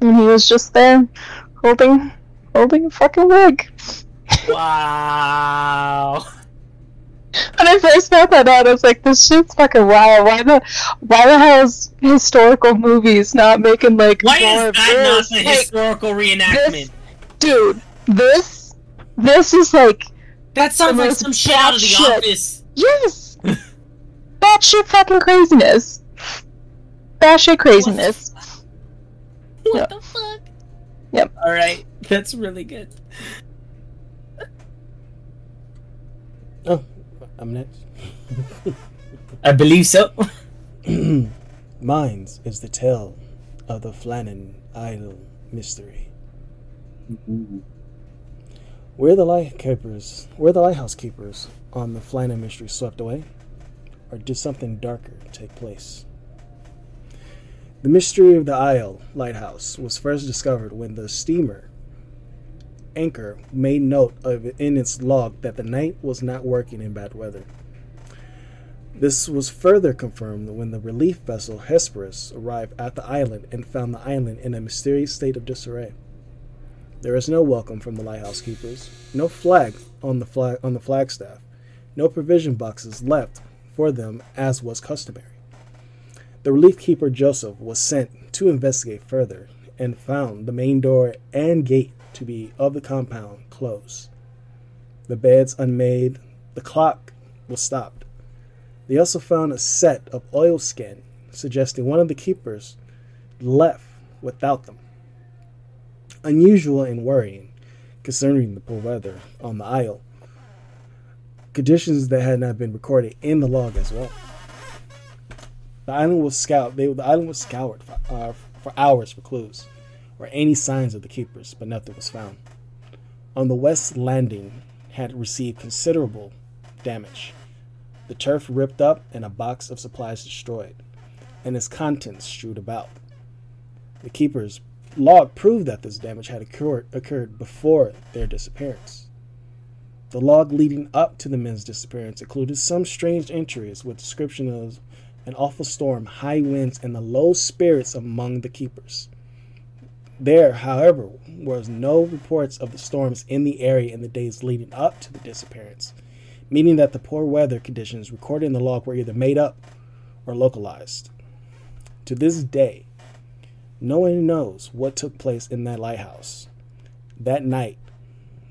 and he was just there, holding, holding a fucking wig. Wow. *laughs* When I first found that out, I was like, "This shit's fucking wild. Why the, why the hell is historical movies not making like Why more is of that not this? the Like, historical reenactment? dude, this, this is like that sounds like some shit out of the batshit- office. Yes! *laughs* Batshit fucking craziness. Batshit craziness. What Yep. the fuck? Yep. Alright. That's really good. *laughs* Oh, I'm next. *laughs* I believe so. *clears throat* Mines is the tale of the Flannan Isle mystery. Mm-hmm. Were the were the lighthouse keepers on the Flannan mystery swept away, or did something darker take place? The mystery of the Isle lighthouse was first discovered when the steamer Archtor made note of in its log that the night was not working in bad weather. This was further confirmed when the relief vessel Hesperus arrived at the island and found the island in a mysterious state of disarray. There is no welcome from the lighthouse keepers, no flag on the flag on the flagstaff, no provision boxes left for them as was customary. The relief keeper Joseph was sent to investigate further and found the main door and gate to be of the compound closed. The beds unmade, the clock was stopped. They also found a set of oilskin, suggesting one of the keepers left without them. Unusual and worrying, concerning the poor weather on the isle. Conditions that had not been recorded in the log as well. The island was scout. They, the island was scoured for, uh, for hours for clues or any signs of the keepers, but nothing was found. On the west landing had received considerable damage the turf ripped up and a box of supplies destroyed, and its contents strewed about. The keeper's log proved that this damage had occurred, occurred before their disappearance. The log leading up to the men's disappearance included some strange entries with description of an awful storm, high winds, and the low spirits among the keepers. There, however, was no reports of the storms in the area in the days leading up to the disappearance meaning that the poor weather conditions recorded in the log were either made up or localized. To this day, no one knows what took place in that lighthouse that night,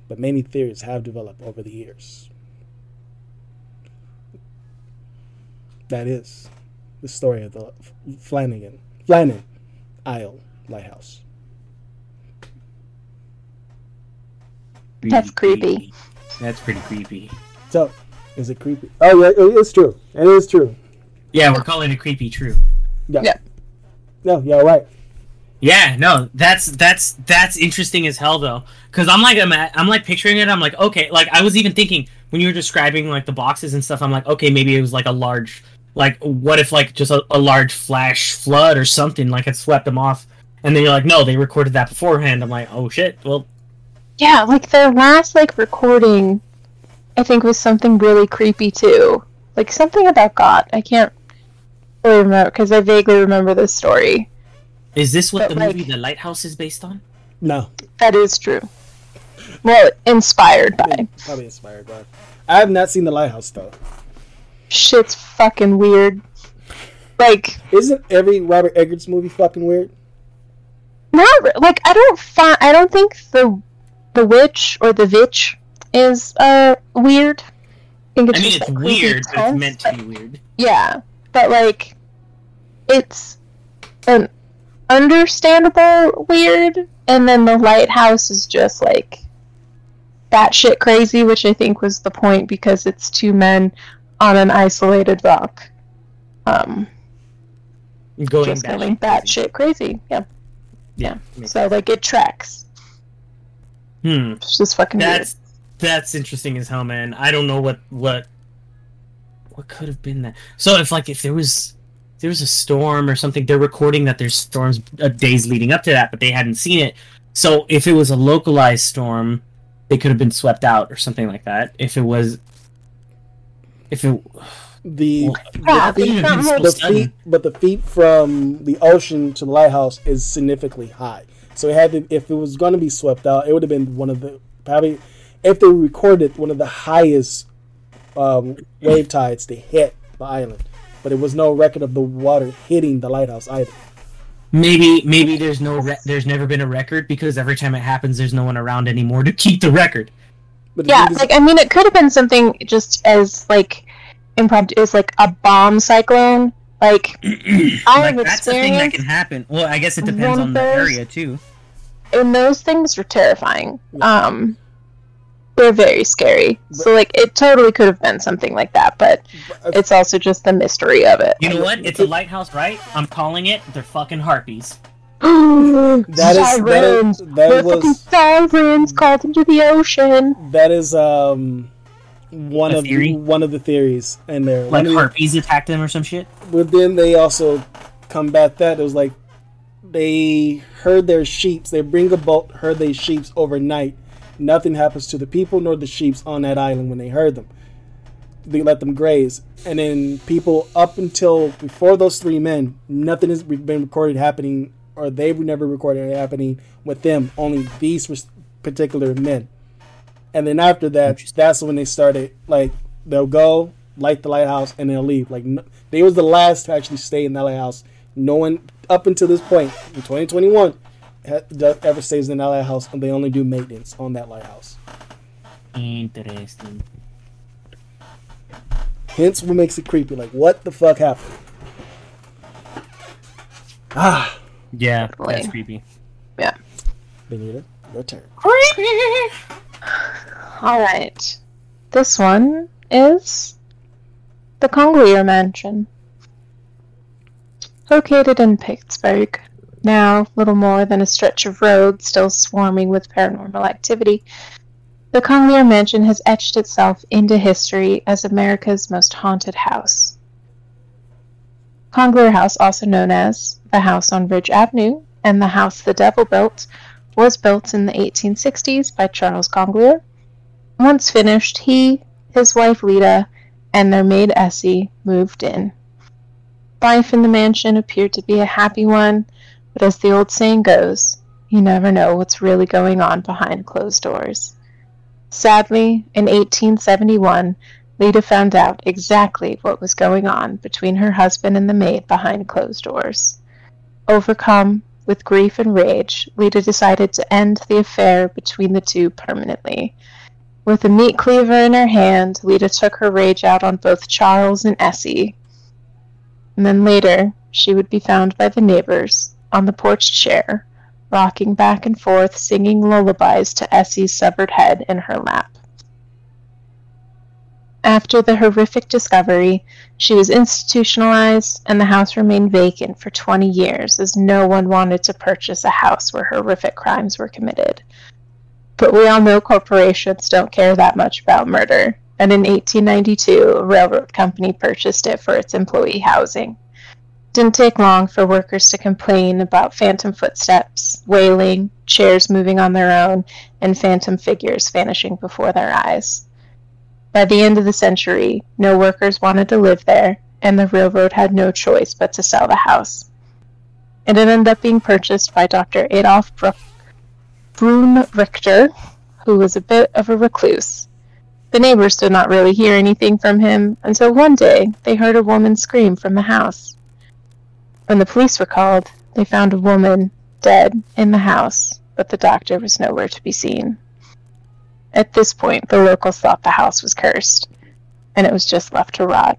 but many theories have developed over the years. That is the story of the Flanagan, Flannan Isle Lighthouse. That's creepy. That's pretty creepy. So, is it creepy? Oh yeah, it is true. It is true. Yeah, we're calling it creepy true. Yeah. Yeah. No, yeah, right. Yeah, no, that's that's that's interesting as hell though, because I'm like I'm, I'm like picturing it. I'm like okay, like I was even thinking when you were describing like the boxes and stuff. I'm like okay, maybe it was like a large, like what if like just a, a large flash flood or something like it swept them off, and then you're like no, they recorded that beforehand. I'm like oh shit, well Yeah, like their last like recording, I think was something really creepy too. Like something about God. I can't really remember because I vaguely remember this story. Is this what But, the like- movie The Lighthouse is based on? No, That is true. Well, inspired by. probably inspired by. I have not seen the lighthouse though. Shit's fucking weird. Like, Isn't every Robert Eggers movie fucking weird? not like I don't find. I don't think the the witch or the vitch is uh weird. I think it's I mean, just it's like, creepy weird, but it's meant to be weird. Yeah, but like, it's an understandable weird, and then the lighthouse is just like batshit crazy, which I think was the point because it's two men on an isolated rock, um, Going just batshit going crazy. batshit crazy. Yeah, Yeah. makes so like it tracks. Hmm. It's just fucking weird. That's that's interesting as hell, man. I don't know what what what could have been that. So if like if there was there was a storm or something, they're recording that there's storms uh, days leading up to that, but they hadn't seen it. So if it was a localized storm, they could have been swept out or something like that. If it was If it, The, Yeah, the, feet, not the feet, but the feet from the ocean to the lighthouse is significantly high. So it had to, if it was going to be swept out, it would have been one of the probably if they recorded one of the highest um, wave tides to hit the island. But it was no record of the water hitting the lighthouse either. maybe maybe there's no re- there's never been a record because every time it happens, there's no one around anymore to keep the record. But Yeah, is- like I mean, it could have been something just as like impromptu, as like a bomb cyclone. Like I've *clears throat* like that's the thing that can happen. Well, I guess it depends on the those. area too. and those things are terrifying. Yeah. Um, they're very scary. so like, it totally could have been something like that, but but- it's also just the mystery of it. You know what? It's a lighthouse, right? I'm calling it. They're fucking harpies. that *gasps* that is that is that They're fucking was sirens called into the ocean. that is um one A of theory? the, one of the theories in there. Like One of the- harpies attacked them or some shit. But then they also combat that. It was like they herd their sheeps. They bring a boat, herd their sheeps overnight. Nothing happens to the people nor the sheeps on that island when they herd them. They let them graze, and then people up until before those three men, nothing has been recorded happening, or they've never recorded it happening with them. Only these particular men. And then after that, that's when they started. Like they'll go light the lighthouse and they'll leave. Like no, they was the last to actually stay in that lighthouse. No one up until this point in 2021 ha- do- ever stays in that lighthouse, and they only do maintenance on that lighthouse. Interesting. Hence, what makes it creepy. Like, what the fuck happened? Ah, Yeah, Definitely. that's creepy. Yeah. Benita, your turn. All right. This one is the Congelier Mansion. Located in Pittsburgh, now little more than a stretch of road still swarming with paranormal activity, the Congelier Mansion has etched itself into history as America's most haunted house. Congelier House, also known as the House on Ridge Avenue and the House the Devil Built, was built in the 1860s by Charles Congelier. Once finished, he, his wife Lita, and their maid Essie moved in. Life in the mansion appeared to be a happy one, but as the old saying goes, you never know what's really going on behind closed doors. Sadly, in 1871, Lita found out exactly what was going on between her husband and the maid behind closed doors. Overcome with grief and rage, Lita decided to end the affair between the two permanently. With a meat cleaver in her hand, Lita took her rage out on both Charles and Essie. And then later, she would be found by the neighbors on the porch chair, rocking back and forth, singing lullabies to Essie's severed head in her lap. After the horrific discovery, she was institutionalized, and the house remained vacant for 20 years as no one wanted to purchase a house where horrific crimes were committed. But we all know corporations don't care that much about murder, and in 1892, a railroad company purchased it for its employee housing. Didn't take long for workers to complain about phantom footsteps, wailing, chairs moving on their own, and phantom figures vanishing before their eyes. By the end of the century, no workers wanted to live there, and the railroad had no choice but to sell the house. And It ended up being purchased by Dr. Adolf Bruck Richter, who was a bit of a recluse. The neighbors did not really hear anything from him until one day they heard a woman scream from the house. When the police were called, they found a woman dead in the house, but the doctor was nowhere to be seen. At this point, the locals thought the house was cursed, and it was just left to rot.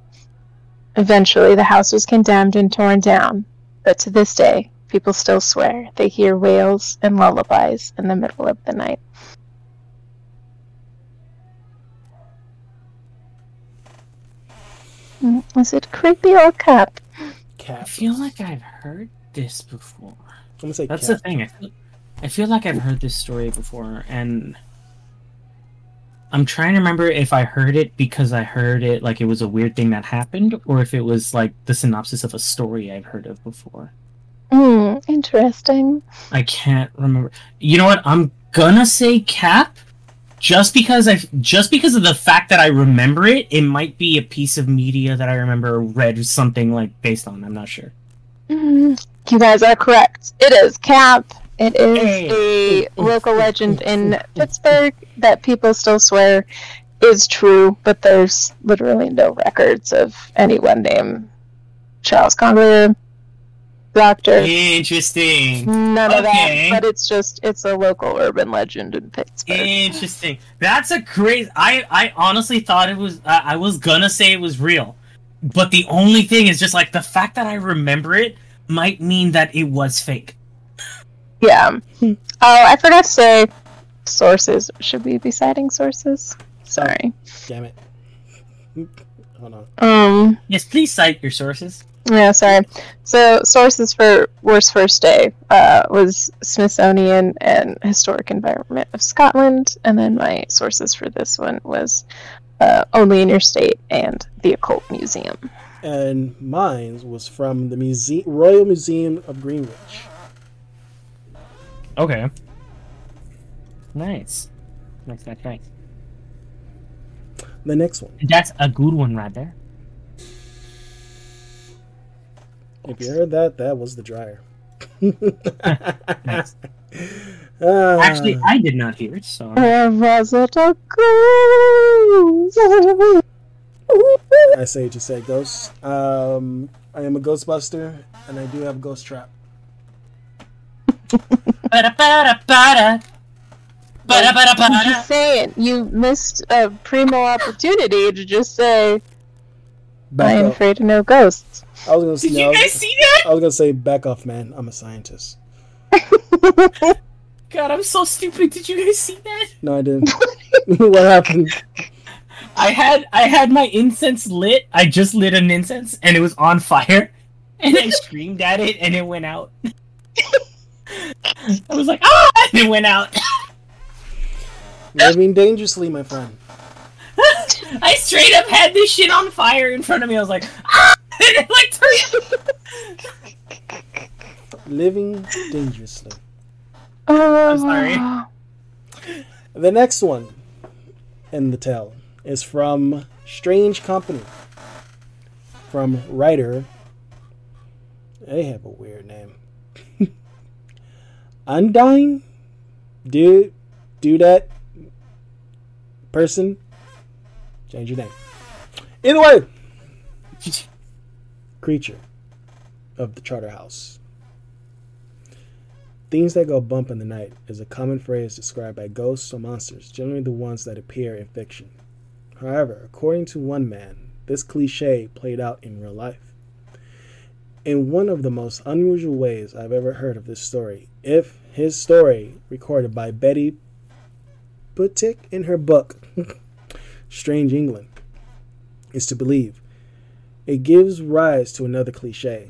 Eventually, the house was condemned and torn down, but to this day, people still swear they hear wails and lullabies in the middle of the night. Mm, Was it creepy or cap? Cap. I feel like I've heard this before. I'm gonna say That's the thing. I feel, I feel like I've heard this story before, and I'm trying to remember if I heard it because I heard it like it was a weird thing that happened, or if it was like the synopsis of a story I've heard of before. Hmm, interesting. I can't remember. You know what? I'm gonna say Cap, just because I just because of the fact that I remember it, it might be a piece of media that I remember read something like based on. I'm not sure. Mm, You guys are correct. It is Cap. It is Hey. a local *laughs* legend in Pittsburgh that people still swear is true, but there's literally no records of anyone named Charles Congreve, Doctor. Interesting. None of that, but it's just it's a local urban legend in Pittsburgh. Interesting. That's a crazy. I I honestly thought it was. I I was gonna say it was real, but the only thing is just like the fact that I remember it might mean that it was fake. Yeah. oh, I forgot to say sources. Should we be citing sources? Sorry. Damn it. Hold on. Um. Yes, please cite your sources. Yeah, sorry. So sources for Worst First Day uh, was Smithsonian and Historic Environment of Scotland, and then my sources for this one was uh, Only in Your State and the Occult Museum. And mine was from the Muse- Royal Museum of Greenwich. Okay. Nice. Nice, nice, nice. The next one. That's a good one right there. If you heard that, that was the dryer. Nice. Ah, *laughs* Actually, I did not hear it, so. Where was it a ghost? I say to say ghosts. Um, I am a Ghostbuster, and I do have a ghost trap. I'm just saying, you missed a primo opportunity to just say, I am off. afraid of no ghosts. I was gonna say. Did no, you was- guys see that? I was gonna say back off, man. I'm a scientist. *laughs* God, I'm so stupid. Did you guys see that? No, I didn't. *laughs* *laughs* what happened? I had I had my incense lit. I just lit an incense and it was on fire. And I screamed at it and it went out. I was like, ah! And it went out. Living dangerously, my friend. I straight up had this shit on fire in front of me. I was like, ah! *laughs* And it like turned. Living dangerously. Oh, I'm sorry. The next one in the tale is from Strange Company. From writer. They have a weird name. *laughs* Undying? Do do that person? Change your name. Either way, *laughs* creature of the Charter House. Things that go bump in the night is a common phrase described by ghosts or monsters, generally the ones that appear in fiction. However, according to one man, this cliche played out in real life. In one of the most unusual ways I've ever heard of this story, if his story, recorded by Betty Puttick in her book, *laughs* Strange England, is to believe, it gives rise to another cliche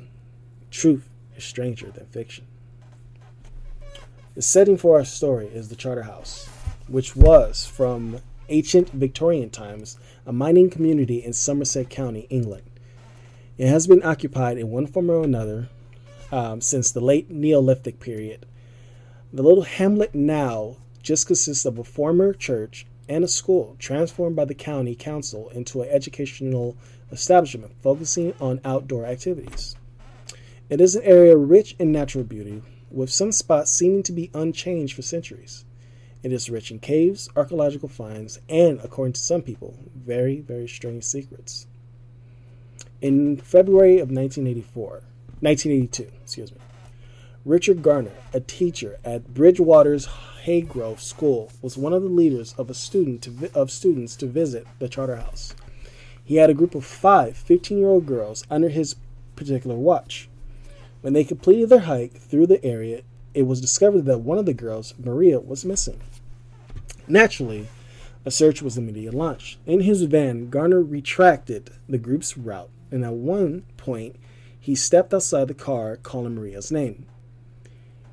truth is stranger than fiction. The setting for our story is the Charterhouse, which was, from ancient Victorian times, a mining community in Somerset County, England. It has been occupied in one form or another um, since the late Neolithic period. The little hamlet now just consists of a former church and a school transformed by the county council into an educational establishment focusing on outdoor activities. It is an area rich in natural beauty, with some spots seeming to be unchanged for centuries. It is rich in caves, archaeological finds, and, according to some people, very, very strange secrets. In February of 1984, 1982, excuse me, Richard Garner, a teacher at Bridgwater's Haygrove School, was one of the leaders of a student vi- of students to visit the Charter House. He had a group of five 15-year-old girls under his particular watch. When they completed their hike through the area, it was discovered that one of the girls, Maria, was missing. Naturally, a search was immediately launched. In his van, Garner retracted the group's route, and at one point, he stepped outside the car calling Maria's name.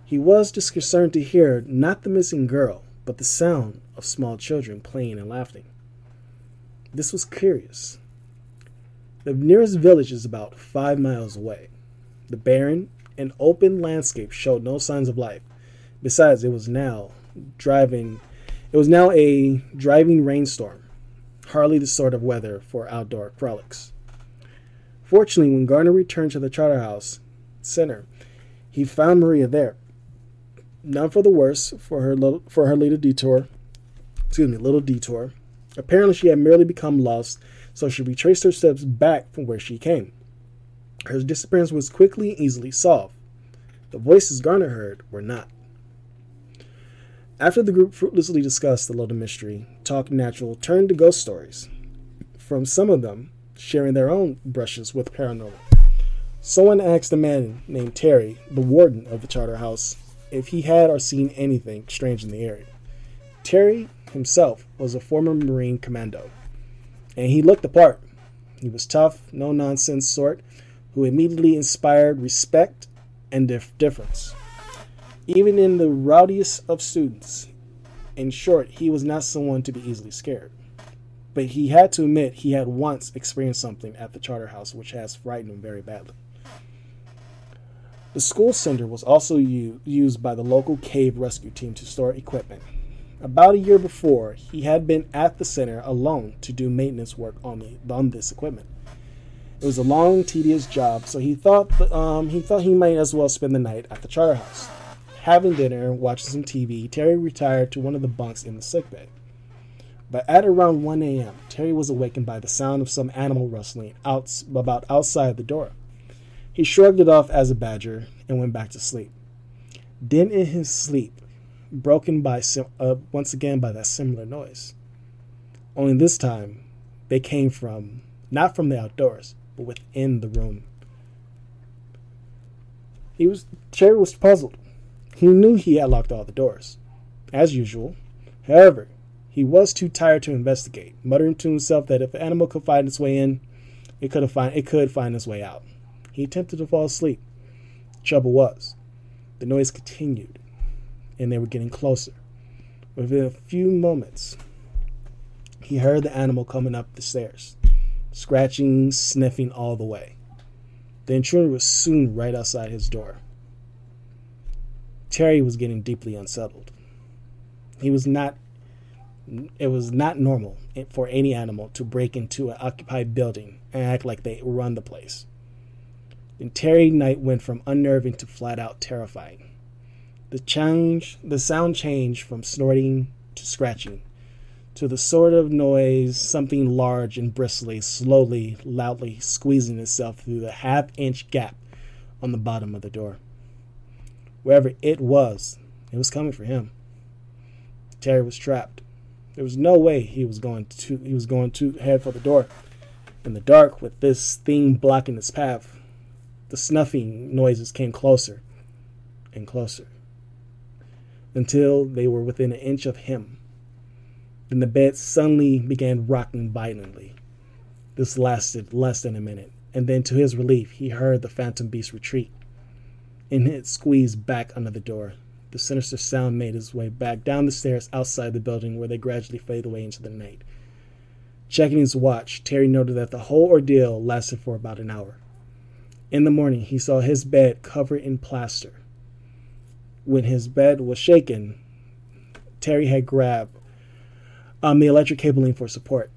He was disconcerted to hear not the missing girl, but the sound of small children playing and laughing. This was curious. The nearest village is about five miles away. The barren and open landscape showed no signs of life. Besides, it was now driving It was now a driving rainstorm, hardly the sort of weather for outdoor frolics. Fortunately, when Garner returned to the Charterhouse Center, he found Maria there. None for the worse for her little for her little detour. Excuse me, little detour. Apparently, she had merely become lost, so she retraced her steps back from where she came. Her disappearance was quickly and easily solved. The voices Garner heard were not. After the group fruitlessly discussed the loaded mystery, Talk Natural turned to ghost stories. From some of them, sharing their own brushes with paranormal. Someone asked a man named Terry, the warden of the charter house, if he had or seen anything strange in the area. Terry himself was a former Marine commando, and he looked the part. He was tough, no nonsense sort, who immediately inspired respect and dif- difference. Even in the rowdiest of students, in short, he was not someone to be easily scared. But he had to admit he had once experienced something at the charter house which has frightened him very badly. The school center was also u- used by the local cave rescue team to store equipment. About a year before, he had been at the center alone to do maintenance work on, the, on this equipment. It was a long, tedious job, so he thought um, he thought he might as well spend the night at the charter house. Having dinner watching some TV, Terry retired to one of the bunks in the sick sickbay. But at around 1 a.m., Terry was awakened by the sound of some animal rustling out, about outside the door. He shrugged it off as a badger and went back to sleep. Then, in his sleep, broken by uh, once again by that similar noise. Only this time, they came from not from the outdoors, but within the room. He was Terry was puzzled. He knew he had locked all the doors, as usual. However, he was too tired to investigate, muttering to himself that if an animal could find its way in, it could find it could find its way out. He attempted to fall asleep. Trouble was, the noise continued, and they were getting closer. Within a few moments, he heard the animal coming up the stairs, scratching, sniffing all the way. The intruder was soon right outside his door. Terry was getting deeply unsettled. He was not it was not normal for any animal to break into an occupied building and act like they run the place. And Terry Knight went from unnerving to flat out terrifying. The change the sound changed from snorting to scratching to the sort of noise something large and bristly slowly, loudly squeezing itself through the half inch gap on the bottom of the door. Wherever it was, it was coming for him. Terry was trapped. There was no way he was going to he was going to head for the door. In the dark, with this thing blocking his path, the snuffing noises came closer and closer until they were within an inch of him. Then the bed suddenly began rocking violently. This lasted less than a minute, and then to his relief, he heard the phantom beast retreat and it squeezed back under the door. The sinister sound made its way back down the stairs outside the building where they gradually faded away into the night. Checking his watch, Terry noted that the whole ordeal lasted for about an hour. In the morning, he saw his bed covered in plaster. When his bed was shaken, Terry had grabbed um, the electric cabling for support.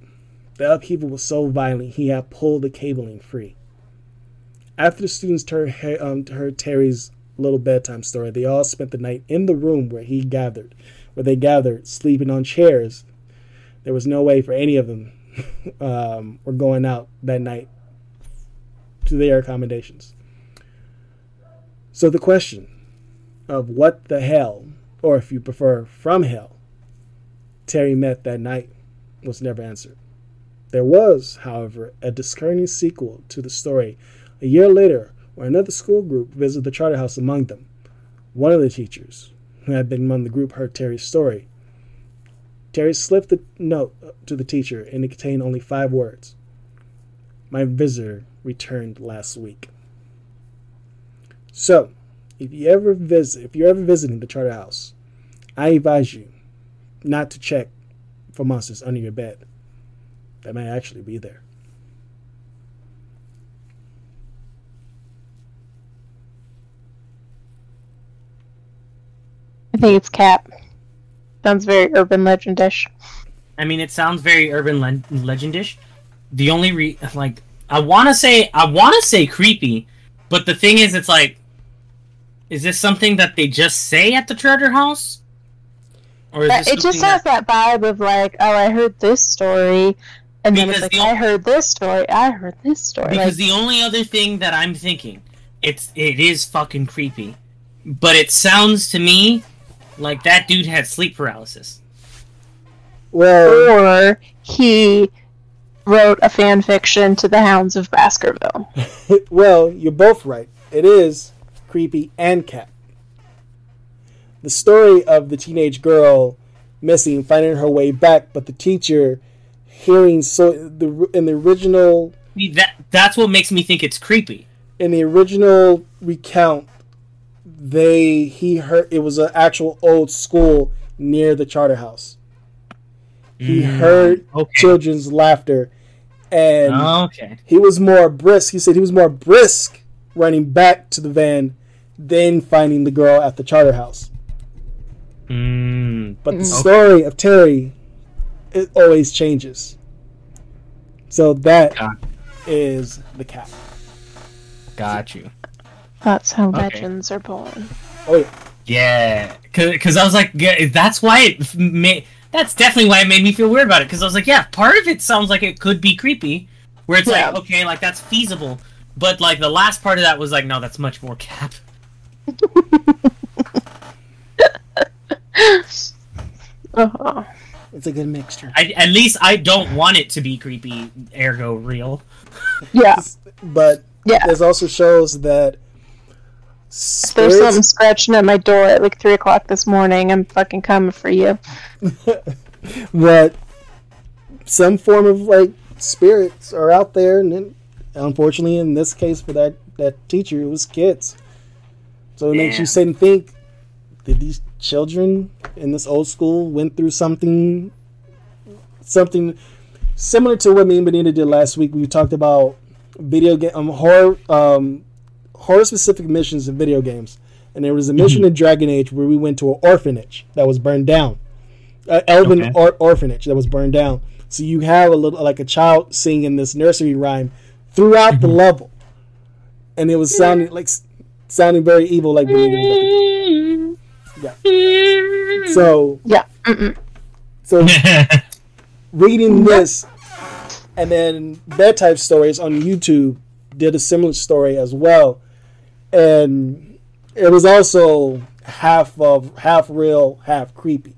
The upheaval was so violent he had pulled the cabling free. After the students heard, um, heard Terry's little bedtime story, they all spent the night in the room where he gathered, where they gathered, sleeping on chairs. There was no way for any of them *laughs* um, were going out that night to their accommodations. So the question of what the hell, or if you prefer, from hell, Terry met that night was never answered. There was, however, a discerning sequel to the story a year later where another school group visited the charter house among them. One of the teachers, who had been among the group, heard Terry's story. Terry slipped the note to the teacher, and it contained only five words My visitor returned last week. So, if you ever visit, if you're ever visiting the charter house, I advise you not to check for monsters under your bed. They may actually be there. I think it's Cap. Sounds very urban legendish. I mean, it sounds very urban le- legendish. The only re like I want to say I want to say creepy, but the thing is, it's like, is this something that they just say at the Charter House, or is But this it just something has that vibe of like, oh, I heard this story, and then it's like, the I o- heard this story, I heard this story. because Like, the only other thing that I'm thinking, it's it is fucking creepy, but it sounds to me like that dude had sleep paralysis. Well, or he wrote a fan fiction to the Hounds of Baskerville. *laughs* well, you're both right. It is creepy and cat. The story of the teenage girl missing, finding her way back, but the teacher hearing so the in the original That that's what makes me think it's creepy. in the original recount, they he heard it was an actual old school near the charter house. He Mm, heard okay. children's laughter, and Okay. he was more brisk. He said he was more brisk running back to the van than finding the girl at the charter house. Mm, But the Mm. story of Terry, it always changes. So that is Got- the cat. got you. That's how Okay. legends are born. Oh yeah. Yeah, because I was like, yeah, that's why it f- ma- That's definitely why it made me feel weird about it. Because I was like, yeah, part of it sounds like it could be creepy, where it's Yeah. like, okay, like that's feasible, but like the last part of that was like, no, that's much more *laughs* cap. *laughs* Uh-huh. It's a good mixture. I, at least I don't want it to be creepy, ergo real. Yeah, *laughs* But yeah. there's also shows that There's something scratching at my door at like three o'clock this morning. I'm fucking coming for you. *laughs* but some form of like spirits are out there, and then, unfortunately, in this case for that that teacher, it was kids. So it makes you sit and think: Did these children in this old school went through something, something similar to what me and Benita did last week? We talked about video game um, horror um, horror specific missions in video games, and there was a mission in Dragon Age where we went to an orphanage that was burned down. Uh, Elven Okay. or- orphanage that was burned down. So you have a little like a child singing this nursery rhyme throughout the level, and it was sounding like sounding very evil, like yeah. So Yeah. Mm-mm. so *laughs* reading this, and then bedtime stories on YouTube did a similar story as well, and it was also half of half real, half creepy.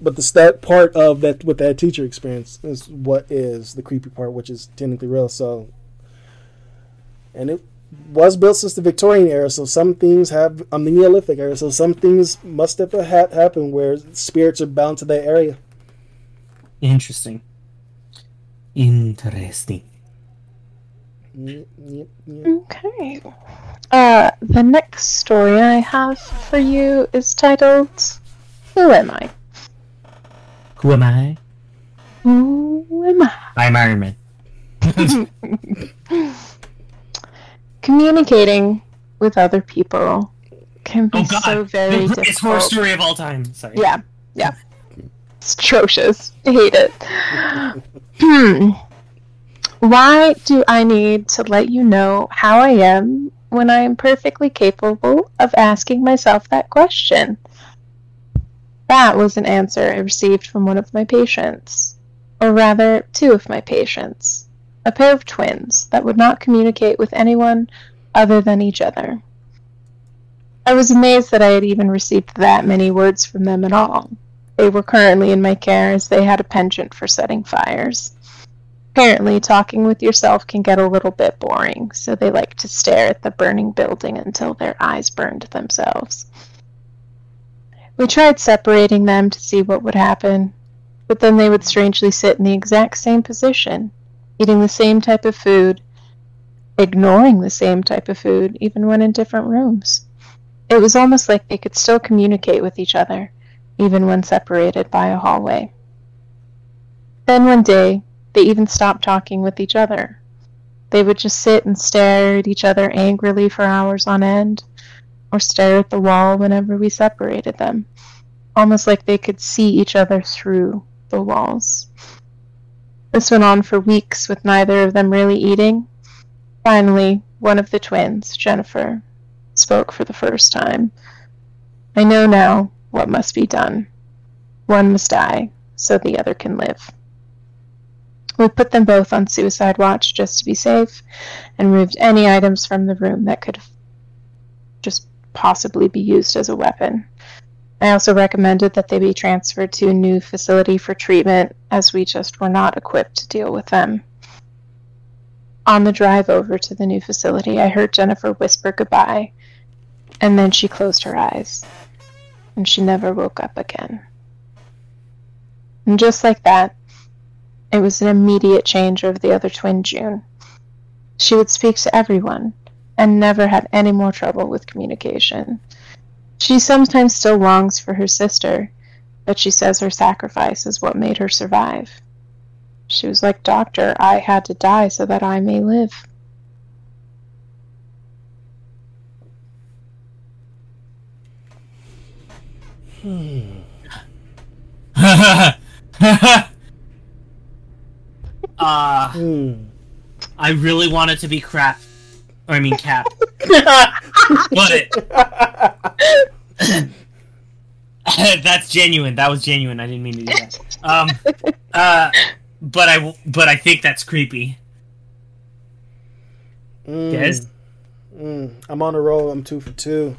But the start part of that with that teacher experience is what is the creepy part, which is technically real. So, and it was built since the Victorian era, so some things have um, the Neolithic era, so some things must have had happened where spirits are bound to that area. Interesting. Interesting. Yep, yep, yep. Okay. Uh, the next story I have for you is titled "Who Am I? Who am I? Who am I?" I'm Iron Man. *laughs* *laughs* Communicating with other people can be Oh god, so very *laughs* the greatest horror difficult. story of all time. Sorry. Yeah, yeah. It's atrocious. I hate it. *laughs* Hmm. Why do I need to let you know how I am when I am perfectly capable of asking myself that question? That was an answer I received from one of my patients. Or rather, two of my patients. A pair of twins that would not communicate with anyone other than each other. I was amazed that I had even received that many words from them at all. They were currently in my care as they had a penchant for setting fires. Apparently, talking with yourself can get a little bit boring, so they like to stare at the burning building until their eyes burned themselves. We tried separating them to see what would happen, but then they would strangely sit in the exact same position, eating the same type of food, ignoring the same type of food, even when in different rooms. It was almost like they could still communicate with each other, even when separated by a hallway. Then one day, they even stopped talking with each other. They would just sit and stare at each other angrily for hours on end, or stare at the wall whenever we separated them, almost like they could see each other through the walls. This went on for weeks with neither of them really eating. Finally, one of the twins, Jennifer, spoke for the first time. I know now what must be done. One must die so the other can live. We put them both on suicide watch just to be safe and removed any items from the room that could just possibly be used as a weapon. I also recommended that they be transferred to a new facility for treatment as we just were not equipped to deal with them. On the drive over to the new facility, I heard Jennifer whisper goodbye, and then she closed her eyes, and she never woke up again. And just like that, it was an immediate change over the other twin, June. She would speak to everyone and never had any more trouble with communication. She sometimes still longs for her sister, but she says her sacrifice is what made her survive. She was like, Doctor, I had to die so that I may live. *laughs* uh, Hmm. I really want it to be crap. Or I mean cap. *laughs* but *clears throat* that's genuine. That was genuine. I didn't mean to do that. Um, uh, but I but I think that's creepy. Mm. Yes. Mm. I'm on a roll. I'm two for two.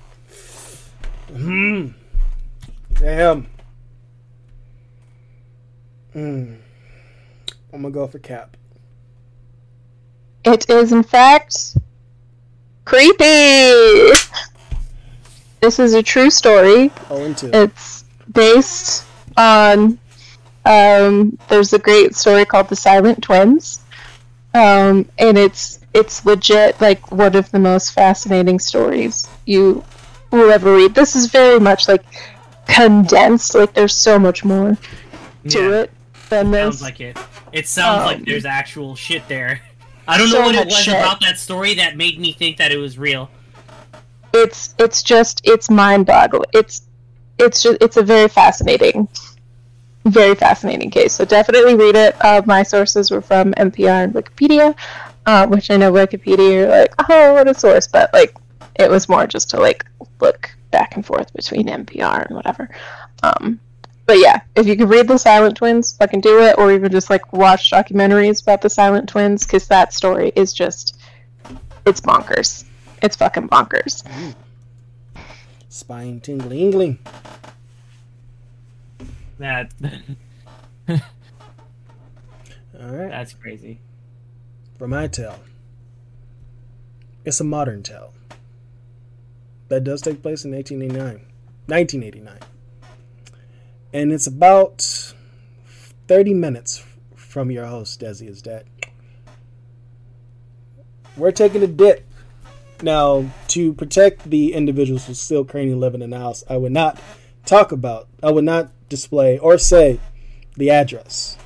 Hmm. Damn. Mm. I'm gonna go for Cap. It is, in fact, creepy! This is a true story. Oh, and two. It's based on. Um, there's a great story called The Silent Twins, um, and it's it's legit like one of the most fascinating stories you will ever read. This is very much like condensed. Like there's so much more to Yeah. it than this. Sounds like it. It sounds Um, like there's actual shit there. I don't so know what it was shit. about that story that made me think that it was real. it's it's just it's mind boggling. It's it's just it's a very fascinating, very fascinating case. So definitely read it. Uh, my sources were from NPR and Wikipedia, uh, which I know Wikipedia you're like oh what a source, but like it was more just to like look back and forth between NPR and whatever. Um, but yeah, if you could read the Silent Twins, fucking do it, or even just like watch documentaries about the Silent Twins, because that story is just it's bonkers. It's fucking bonkers. Spine tingling. That *laughs* All right. that's crazy. For my tale, it's a modern tale that does take place in 1889, 1989, and it's about 30 minutes from your host, Desi is dead. We're taking a dip. Now, to protect the individuals who still currently living in the house, I would not talk about, I would not display or say the address,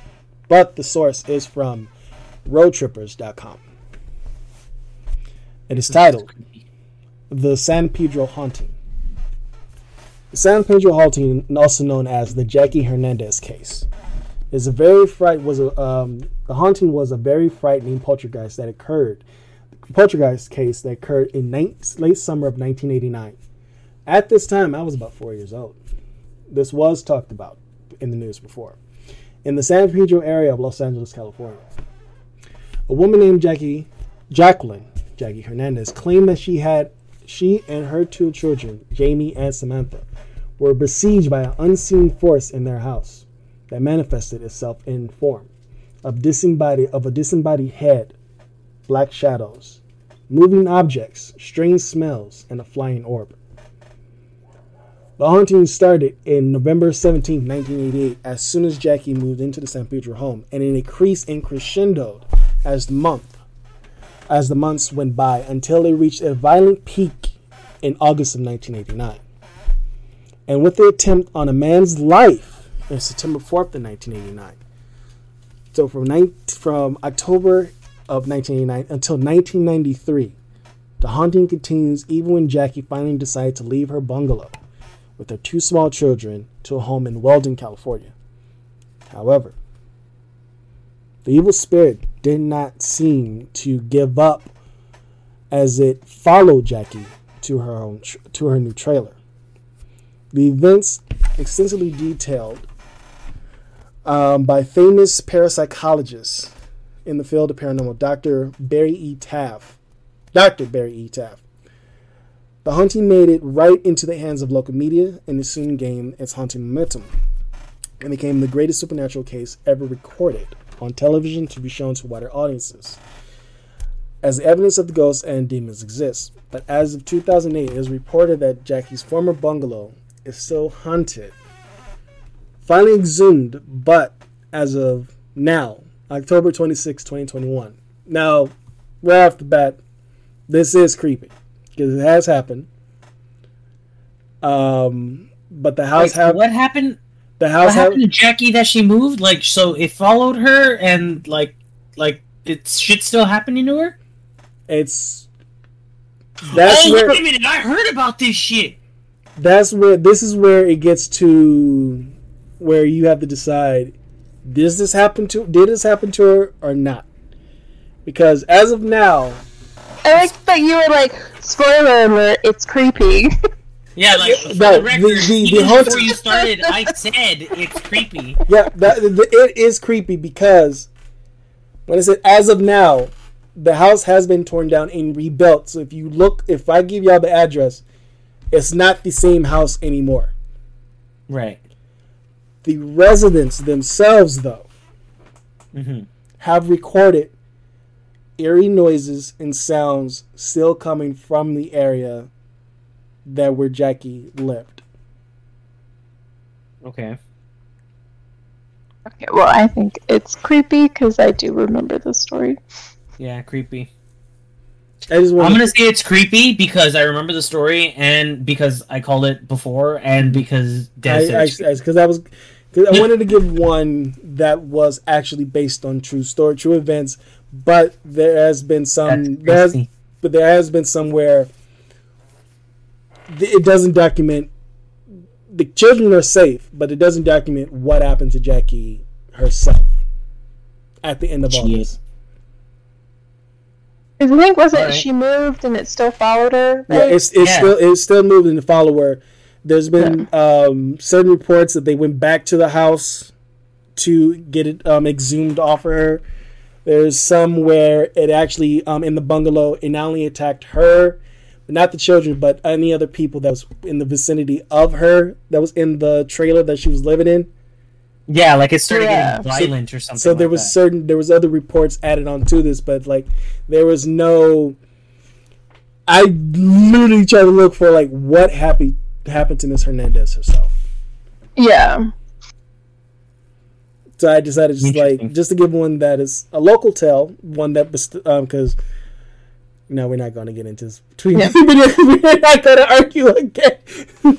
but the source is from roadtrippers.com. It is titled The San Pedro Haunting. San Pedro Haunting, also known as the Jackie Hernandez case, is a very fright was a um, the haunting was a very frightening poltergeist that occurred poltergeist case that occurred in late summer of 1989. At this time, I was about four years old. This was talked about in the news before. In the San Pedro area of Los Angeles, California, a woman named Jackie Jacqueline Jackie Hernandez claimed that she had she and her two children, Jamie and Samantha, were besieged by an unseen force in their house that manifested itself in form of disembodied of a disembodied head, black shadows, moving objects, strange smells, and a flying orb. The haunting started in November 17, 1988, as soon as Jackie moved into the San Pedro home, and it increased and crescendoed as the month as the months went by until it reached a violent peak in August of 1989. And with the attempt on a man's life on September 4th of 1989. So from, nine, from October of 1989 until 1993, the haunting continues even when Jackie finally decides to leave her bungalow with her two small children to a home in Weldon, California. However, the evil spirit did not seem to give up as it followed Jackie to her own to her new trailer. The events extensively detailed um, by famous parapsychologist in the field of paranormal, Dr. Barry E. Taff. Dr. Barry E. Taff. The haunting made it right into the hands of local media and it soon gained its haunting momentum and became the greatest supernatural case ever recorded on television to be shown to wider audiences. As evidence of the ghosts and demons exists, but as of 2008, it is reported that Jackie's former bungalow is still haunted. Finally exhumed, but as of now, October 26, 2021. Now, right off the bat, this is creepy because it has happened. Um, but the house Like, have what happened? The What house have happened to Jackie that she moved? Like, so it followed her, and like, like, did shit still happening to her? it's that's oh, where wait a minute! I heard about this shit. that's where this is where it gets to where you have to decide does this happen to did this happen to her or not because as of now I like that you were like, spoiler alert, it's creepy. *laughs* Yeah, like for No, the record, the- the- the even before you started, I said it's creepy. yeah that, the, it is creepy because when I said as of now the house has been torn down and rebuilt so if you look if I give y'all the address it's not the same house anymore Right. the residents themselves though Mm-hmm. have recorded eerie noises and sounds still coming from the area that where Jackie lived. Okay. okay, well, I think it's creepy because I do remember the story. Yeah, creepy. I just I'm gonna say it's creepy because I remember the story and because I called it before and because Des I said because I, was cause I wanted to give one that was actually based on true story, true events, but there has been some That's there has, but there has been somewhere it doesn't document the children are safe, but it doesn't document what happened to Jackie herself at the end of all Shit. this. Because I think wasn't Alright. she moved and it still followed her? Yeah, it's it's Yeah. still it's still moving to follow her. There's been um, certain reports that they went back to the house to get it um, exhumed off of her. There's some where it actually um, in the bungalow it not only attacked her, but not the children, but any other people that was in the vicinity of her that was in the trailer that she was living in. Yeah, like it started Yeah. getting violent or something. so there like was that. certain there was other reports added on to this but like there was no i literally tried to look for like what happened happened to miss hernandez herself yeah. so i decided just like just to give one that is a local tale one that best- um because no we're not going to get into this between Yeah. *laughs* we're not going to argue again Were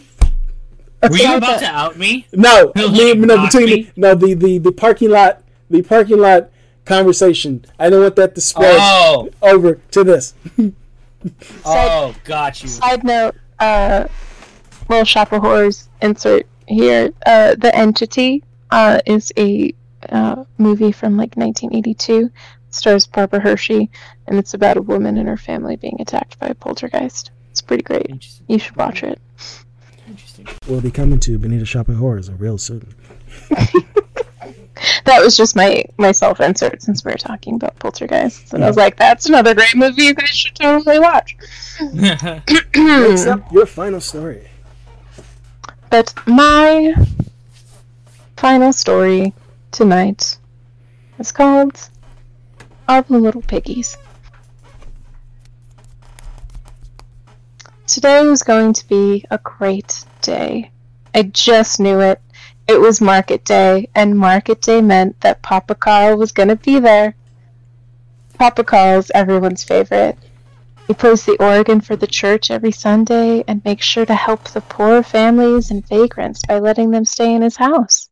you Yeah, about to out me? no Like, me- no between me? the, no the, the the parking lot the parking lot conversation i don't want that to spread Oh, over to this *laughs* oh, got you. Side note, uh, little shop of horrors insert here. Uh, the Entity uh, is a uh, movie from like 1982. Stars Barbara Hershey, and it's about a woman and her family being attacked by a poltergeist. It's pretty great. You should watch it. Interesting. We'll be coming to Benita Shopping Horrors a real soon. *laughs* That was just my my self insert since we were talking about poltergeists, and I was like, "That's another great movie you guys should totally watch." *laughs* Next up, your final story. But my final story tonight is called All the Little Piggies. Today was going to be a great day. I just knew it. It was market day, and market day meant that Papa Carl was going to be there. Papa Carl's everyone's favorite. He plays the organ for the church every Sunday and makes sure to help the poor families and vagrants by letting them stay in his house.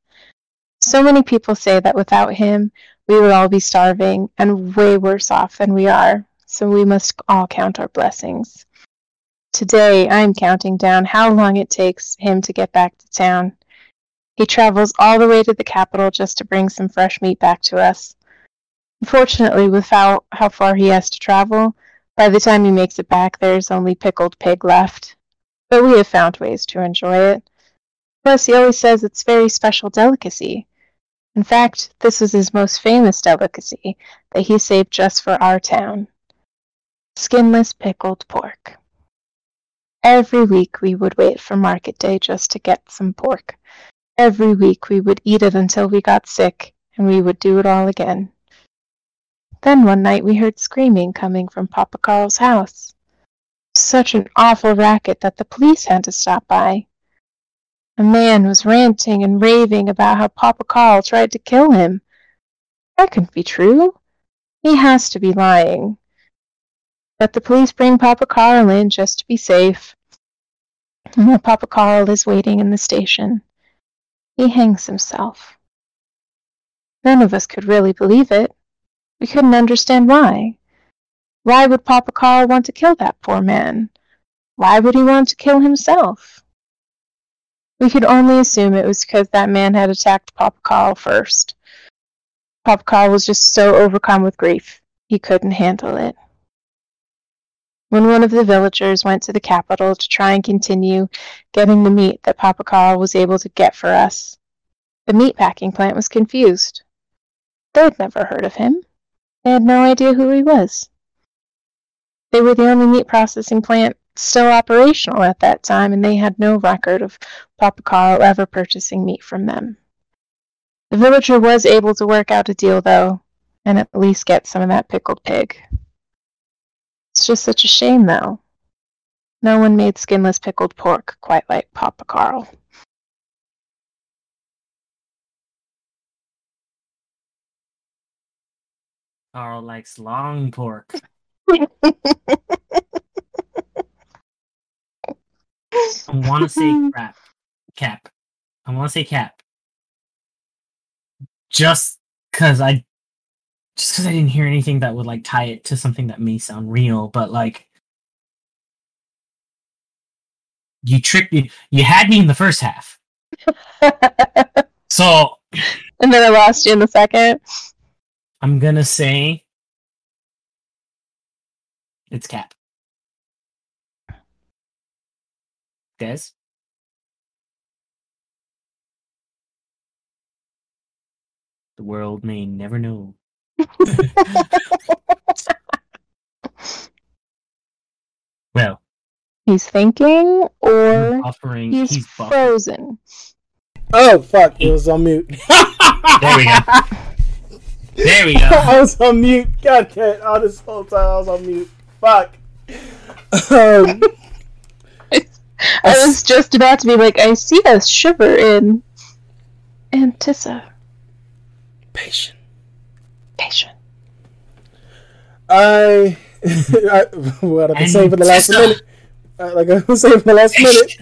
So many people say that without him, we would all be starving and way worse off than we are, so we must all count our blessings. Today, I'm counting down how long it takes him to get back to town. He travels all the way to the capital just to bring some fresh meat back to us. Unfortunately, with how, how far he has to travel, by the time he makes it back, there's only pickled pig left. But we have found ways to enjoy it. Plus, he always says it's very special delicacy. In fact, this was his most famous delicacy that he saved just for our town skinless pickled pork. Every week we would wait for market day just to get some pork. Every week we would eat it until we got sick, and we would do it all again. Then one night we heard screaming coming from Papa Carl's house. Such an awful racket that the police had to stop by. A man was ranting and raving about how Papa Carl tried to kill him. That couldn't be true. He has to be lying. But the police bring Papa Carl in just to be safe. And Papa Carl is waiting in the station, he hangs himself. None of us could really believe it. We couldn't understand why. Why would Papa Carl want to kill that poor man? Why would he want to kill himself? We could only assume it was because that man had attacked Papa Carl first. Papa Carl was just so overcome with grief, he couldn't handle it. When one of the villagers went to the capital to try and continue getting the meat that Papa Carl was able to get for us, the meat packing plant was confused. They had never heard of him. They had no idea who he was. They were the only meat processing plant still operational at that time, and they had no record of Papa Carl ever purchasing meat from them. The villager was able to work out a deal, though, and at least get some of that pickled pig. It's just such a shame, though. No one made skinless pickled pork quite like Papa Carl. Carl likes long pork. *laughs* I want to say *laughs* crap. Cap. I want to say cap. Just because I, just because I didn't hear anything that would like tie it to something that may sound real, but like, you tricked me. You had me in the first half, *laughs* so and then I lost you in the second. I'm gonna say it's cap. Des? The world may never know. *laughs* well, He's thinking, or offering. he's, He's, frozen. Oh fuck! It was on mute. There we go. There we go. *laughs* I was on mute. God damn! it, All this whole time I was on mute. Fuck. Um, I was just about to be like, I see a shiver in anticipation. patient. I, *laughs* I what I've been saying for the last minute. Uh, like I was saying for the last minute,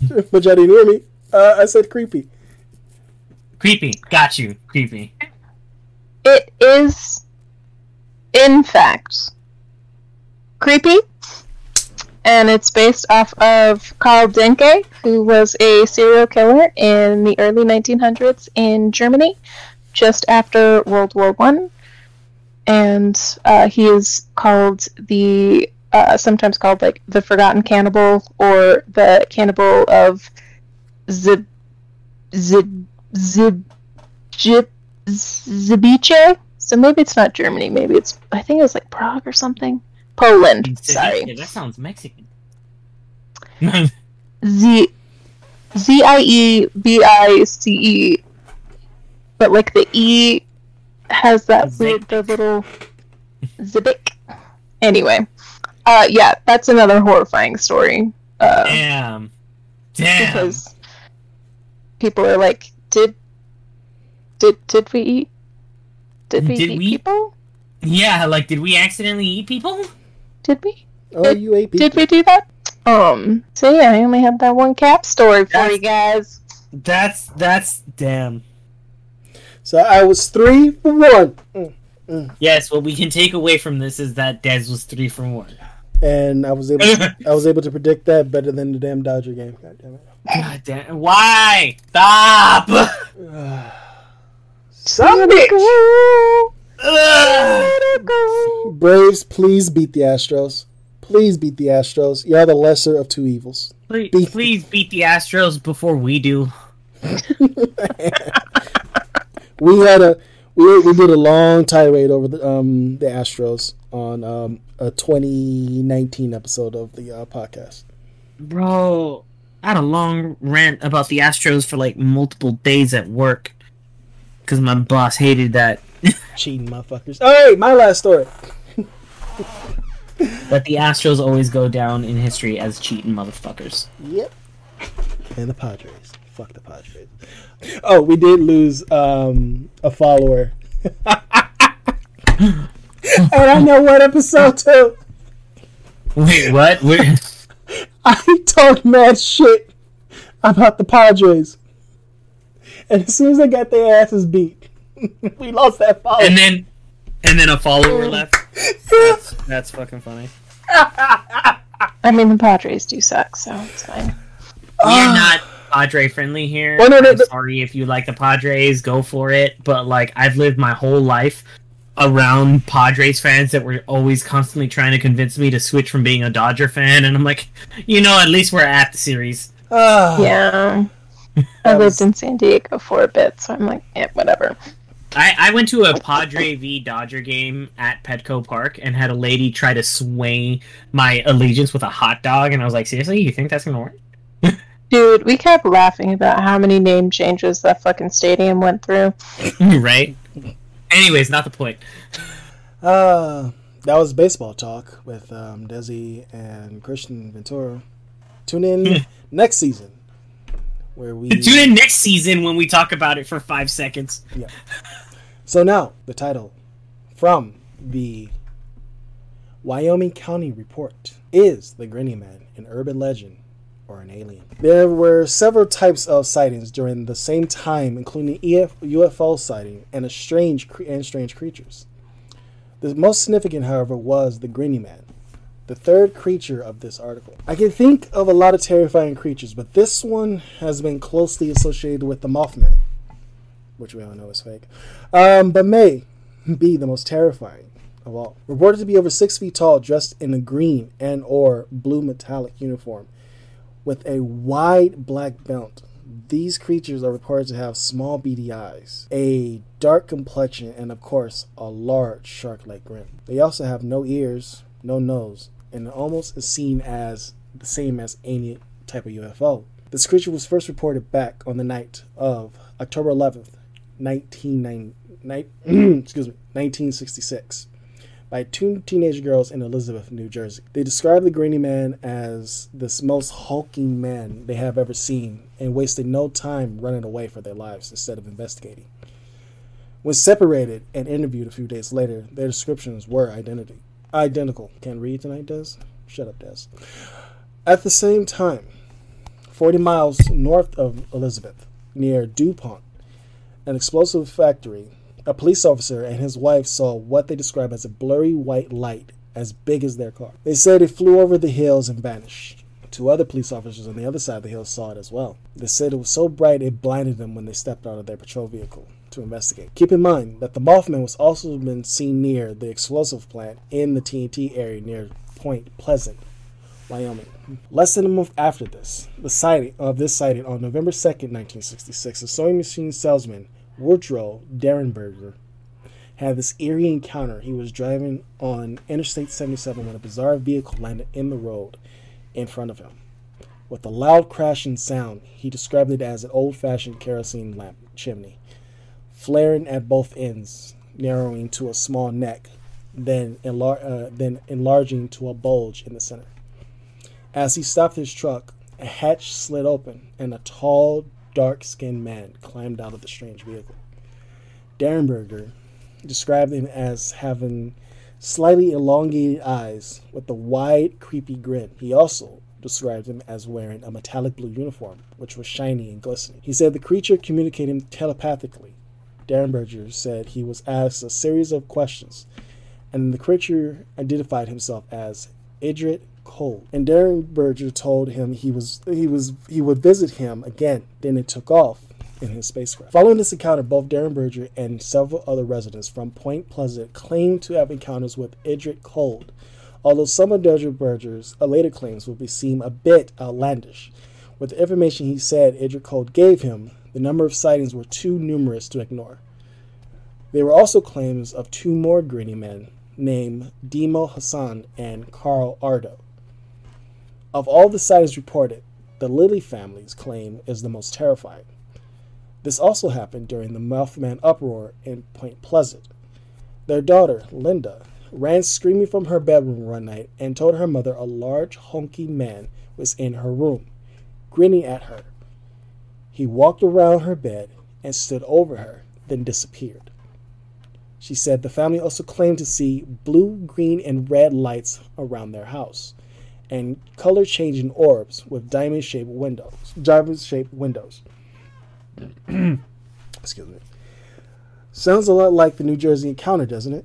*laughs* but y'all didn't hear me. Uh, I said creepy. Creepy. Got you. Creepy. It is, in fact, creepy, and it's based off of Karl Denke, who was a serial killer in the early 1900s in Germany, just after World War One, and uh, he is called the uh, sometimes called like the Forgotten Cannibal or the Cannibal of Zib Zib Zib Zib Zabiche. So maybe it's not Germany. Maybe it's I think it was like Prague or something. Poland. Sorry. Yeah, that sounds Mexican. Z Z I E B I C E. But like the E has that weird the little Zibik. Anyway. Uh yeah, that's another horrifying story. Uh Damn. Damn. because people are like, Did did did we eat did we Did eat we? people? Yeah, like, did we accidentally eat people? Did we? Oh, you ate people. Did we do that? Um so yeah, I only had that one cap story for That's- you guys. That's that's damn. So I was three for one. Mm. Yes, what we can take away from this is that Dez was three for one. and I was able to, *laughs* I was able to predict that better than the damn Dodger game. God damn it! God damn! Why? Stop! *sighs* Some bitch. *sighs* Braves, please beat the Astros. Please beat the Astros. You're the lesser of two evils. Please, Beat- please beat the Astros before we do. *laughs* We had a we, we did a long tirade over the um the Astros on um a 2019 episode of the uh, podcast. Bro, I had a long rant about the Astros for like multiple days at work because my boss hated that Cheating motherfuckers. All right, my last story. *laughs* that the Astros always go down in history as cheating motherfuckers. Yep. And the Padres. Fuck the Padres. Oh, we did lose um, a follower. *laughs* and I know what episode too. Wait, what? We're... *laughs* I talked mad shit about the Padres. And as soon as they got their asses beat, *laughs* we lost that follower. and then, and then a follower left. *laughs* That's, that's fucking funny. *laughs* I mean, the Padres do suck, so it's fine. We're not Padre friendly here. Well, no, no, I'm no. sorry if you like the Padres, go for it. But like, I've lived my whole life around Padres fans that were always constantly trying to convince me to switch from being a Dodger fan, and I'm like, you know, at least we're at the series. Ah, Yeah. I lived in San Diego for a bit, so I'm like, yeah, whatever. I, I went to a Padre v Dodger game at Petco Park and had a lady try to sway my allegiance with a hot dog, and I was like, seriously, you think that's gonna work? *laughs* Dude, we kept laughing about how many name changes that fucking stadium went through. *laughs* right? Anyways, not the point. Uh, that was baseball talk with um, Desi and Christian Ventura. Tune in *laughs* next season where we. Tune in next season when we talk about it for five seconds. Yeah. So now the title from the Wyoming County Report is the Grinny Man an urban legend or an alien? There were several types of sightings during the same time, including EF, UFO sighting and a strange and strange creatures. The most significant, however, was the Grinny Man, the third creature of this article. I can think of a lot of terrifying creatures, but this one has been closely associated with the Mothman, which we all know is fake, um, but may be the most terrifying of all. Reported to be over six feet tall, dressed in a green and or blue metallic uniform, with a wide black belt. These creatures are reported to have small beady eyes, a dark complexion, and of course, a large shark-like grin. They also have no ears, no nose, and almost is seen as the same as any type of UFO. This creature was first reported back on the night of October 11th, 1990, ni- excuse me, 1966 by two teenage girls in Elizabeth, New Jersey. They described the Granny Man as this most hulking man they have ever seen and wasted no time running away for their lives instead of investigating. When separated and interviewed a few days later, their descriptions were identity identical. Can't read tonight, Des? Shut up, Des. At the same time, 40 miles north of Elizabeth, near DuPont, an explosive factory, a police officer and his wife saw what they described as a blurry white light as big as their car. They said it flew over the hills and vanished. Two other police officers on the other side of the hill saw it as well. They said it was so bright it blinded them when they stepped out of their patrol vehicle to investigate. Keep in mind that the Mothman was also been seen near the explosive plant in the TNT area near Point Pleasant, Wyoming. Less than a month after this, the sighting of this sighting on November 2nd, 1966, a sewing machine salesman, Woodrow Derenberger, had this eerie encounter. He was driving on Interstate 77 when a bizarre vehicle landed in the road in front of him. With a loud crashing sound, he described it as an old fashioned kerosene lamp chimney, flaring at both ends, narrowing to a small neck, then, enlar- uh, then enlarging to a bulge in the center. As he stopped his truck, a hatch slid open and a tall, dark skinned man climbed out of the strange vehicle. Derenberger described him as having slightly elongated eyes with a wide, creepy grin. He also described him as wearing a metallic blue uniform, which was shiny and glistening. He said the creature communicated telepathically. Derenberger said he was asked a series of questions, and the creature identified himself as Indrid Cold, and Derenberger told him he was he was he would visit him again. Then it took off in his spacecraft. Following this encounter, both Derenberger and several other residents from Point Pleasant claimed to have encounters with Indrid Cold, although some of Derenberger's later claims would be seem a bit outlandish. With the information he said Indrid Cold gave him, the number of sightings were too numerous to ignore. There were also claims of two more greeny men named Demo Hassan and Carl Ardo. Of all the sightings reported, the Lilly family's claim is the most terrifying. This also happened during the Mothman uproar in Point Pleasant. Their daughter, Linda, ran screaming from her bedroom one night and told her mother a large, hunky man was in her room, grinning at her. He walked around her bed and stood over her, then disappeared. She said the family also claimed to see blue, green, and red lights around their house and color changing orbs with diamond shaped windows. Diamond shaped windows. *clears throat* Excuse me. Sounds a lot like the New Jersey encounter, doesn't it?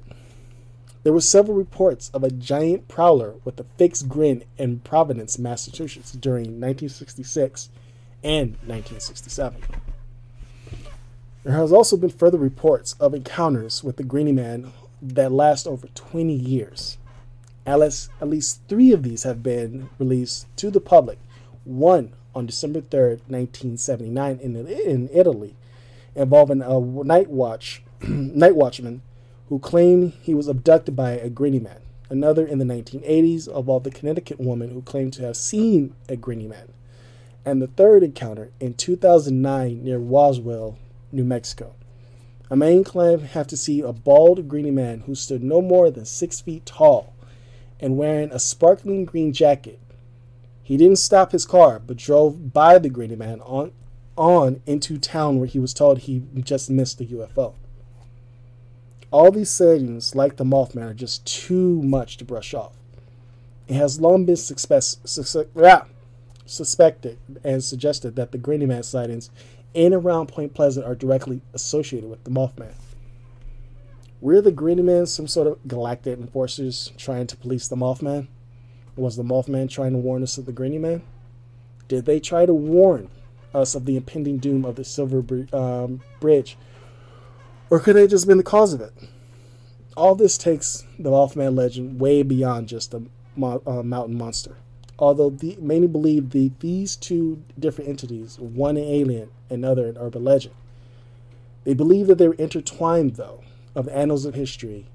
There were several reports of a giant prowler with a fixed grin in Providence, Massachusetts during 1966 and 1967. There has also been further reports of encounters with the Greeny Man that last over 20 years. At least, at least three of these have been released to the public. One on December 3rd, 1979, in, in Italy, involving a night watch *clears throat* night watchman who claimed he was abducted by a Greeny Man. Another in the 1980s involved a Connecticut woman who claimed to have seen a Greeny Man. And the third encounter in 2009 near Roswell, New Mexico. A man claimed have to see a bald, greeny man who stood no more than six feet tall and wearing a sparkling green jacket. He didn't stop his car, but drove by the greeny man on, on into town where he was told he just missed the UFO. All these sightings, like the Mothman, are just too much to brush off. It has long been suspect, suspect, suspected and suggested that the Greeny Man sightings in and around Point Pleasant are directly associated with the Mothman. Were the Greeny Men some sort of galactic enforcers trying to police the Mothman? Was the Mothman trying to warn us of the Greeny Man? Did they try to warn us of the impending doom of the Silver um, Bridge? Or could they have just been the cause of it? All this takes the Mothman legend way beyond just a mo- uh, mountain monster although the, many believe the, these two different entities, one an alien, another an urban legend. They believe that they're intertwined, though, of the annals of history,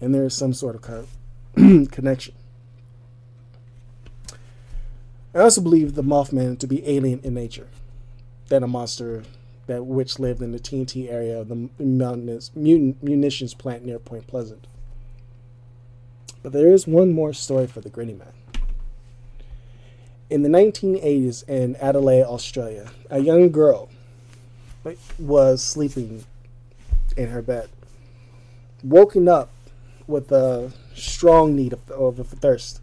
and there is some sort of con- *clears throat* connection. I also believe the Mothman to be alien in nature, than a monster that which lived in the TNT area of the mountainous, munitions plant near Point Pleasant. But there is one more story for the Grinny Man. In the 1980s in Adelaide, Australia, a young girl was sleeping in her bed, woken up with a strong need of, of, thirst.